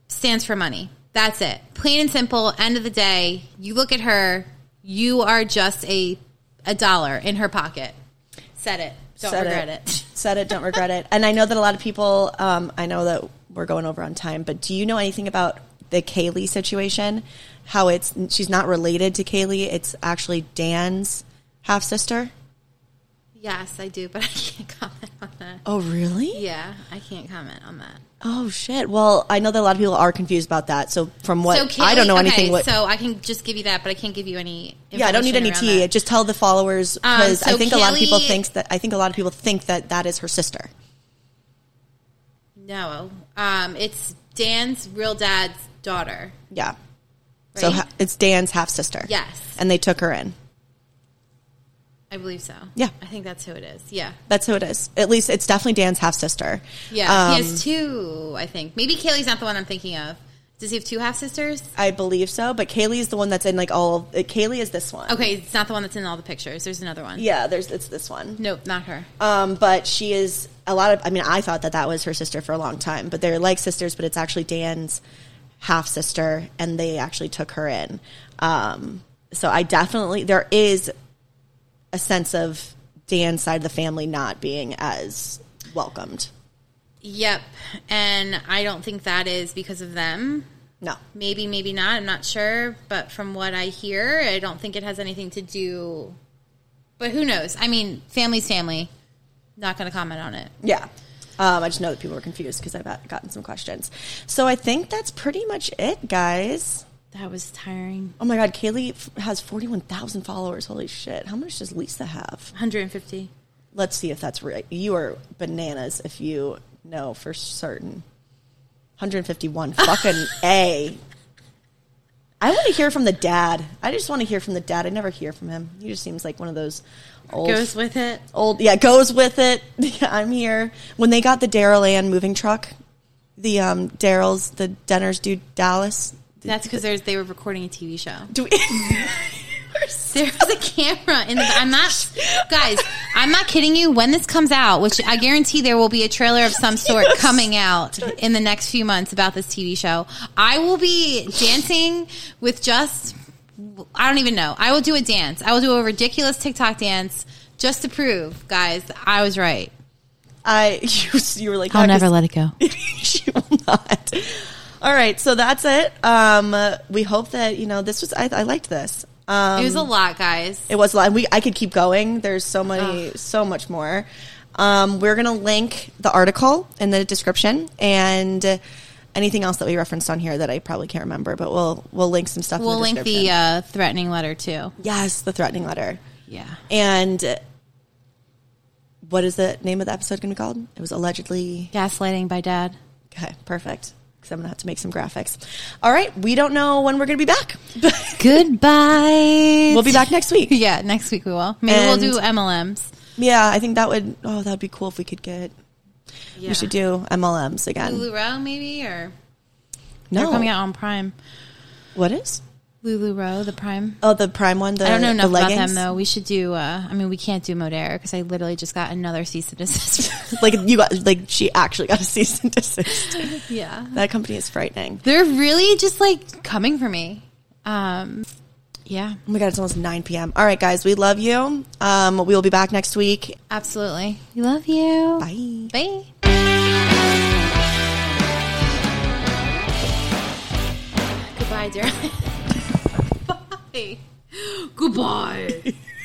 stands for money. That's it. Plain and simple. End of the day, you look at her, you are just a a dollar in her pocket. Said it. Don't Said regret it. Said it, don't regret it. And I know that a lot of people. Um, I know that we're going over on time, but do you know anything about the Kaylee situation? How it's she's not related to Kaylee. It's actually Dan's half sister. Yes, I do, but I can't comment on that. Oh, really? Yeah, I can't comment on that. Oh shit. Well, I know that a lot of people are confused about that. So from what so Kaylee, I don't know anything. Okay, what, so I can just give you that, but I can't give you any. yeah, I don't need any tea. that. Just tell the followers because Um, so I think a lot of people Kaylee- thinks that I think a lot of people think that that is her sister. No, um, it's Dan's real dad's daughter. Yeah. So Right? ha- it's Dan's half sister. Yes. And they took her in. I believe so. Yeah. I think that's who it is. Yeah. That's who it is. At least it's definitely Dan's half sister. Yeah, Um, he has two. I think maybe Kaylee's not the one I'm thinking of. Does he have two half sisters? I believe so, but Kaylee is the one that's in like all. Uh, Kaylee is this one. Okay, it's not the one that's in all the pictures. There's another one. Yeah, there's it's this one. Nope, not her. Um, but she is a lot of. I mean, I thought that that was her sister for a long time, but they're like sisters. But it's actually Dan's half sister, and they actually took her in. Um, so I definitely there is a sense of Dan's side of the family not being as welcomed. Yep, and I don't think that is because of them. No, Maybe, maybe not. I'm not sure, but from what I hear, I don't think it has anything to do. But who knows? I mean, family's family. Not going to comment on it. Yeah. Um, I just know that people are confused because I've gotten some questions. So I think that's pretty much it, guys. That was tiring. Oh my God, Kaylee f- has 41,000 followers. Holy shit. How much does Lisa have? 150. Let's see if that's right. You are bananas if you know for certain. 151. Fucking A. I want to hear from the dad. I just want to hear from the dad. I never hear from him. He just seems like one of those old Goes with it. old yeah goes with it i'm here when they got the daryl ann moving truck the um daryl's the denner's dude dallas That's because they were recording a TV show. do we There's a camera in the. I'm not, guys. I'm not kidding you. When this comes out, which I guarantee there will be a trailer of some sort coming out in the next few months about this TV show, I will be dancing with just. I don't even know. I will do a dance. I will do a ridiculous TikTok dance just to prove, guys, I was right. i you, you were like I'll never let it go. she will not all right so that's it um we hope that you know this was i, I liked this um It was a lot, guys. It was a lot. We I could keep going. There's so many, so much more. Um, we're gonna link the article in the description and anything else that we referenced on here that I probably can't remember, but we'll we'll link some stuff. We'll in the link the uh, threatening letter too. yes, the threatening letter. Yeah. And what is the name of the episode going to be called? It was allegedly. Gaslighting by dad. Okay, perfect. Because I'm going to have to make some graphics. All right, we don't know when we're going to be back. Goodbye. we'll be back next week. Yeah, next week we will. Maybe And- we'll do MLMs. Yeah, I think that would. Oh, that would be cool if we could get. Yeah. We should do MLMs again. Lulu Row, maybe, or no, they're coming out on Prime. What is? LuLaRoe, the Prime. Oh, the prime one. The, I don't know the enough about them though. We should do. Uh, I mean, we can't do Modere because I literally just got another cease and desist. Like you got, like she actually got a cease and desist. yeah, that company is frightening. they're really just like coming for me. Um, Yeah, Oh my god, it's almost 9 p.m. All right, guys, we love you. Um, we will be back next week. absolutely. We love you. Bye. Bye. Goodbye, dear. Bye. Goodbye.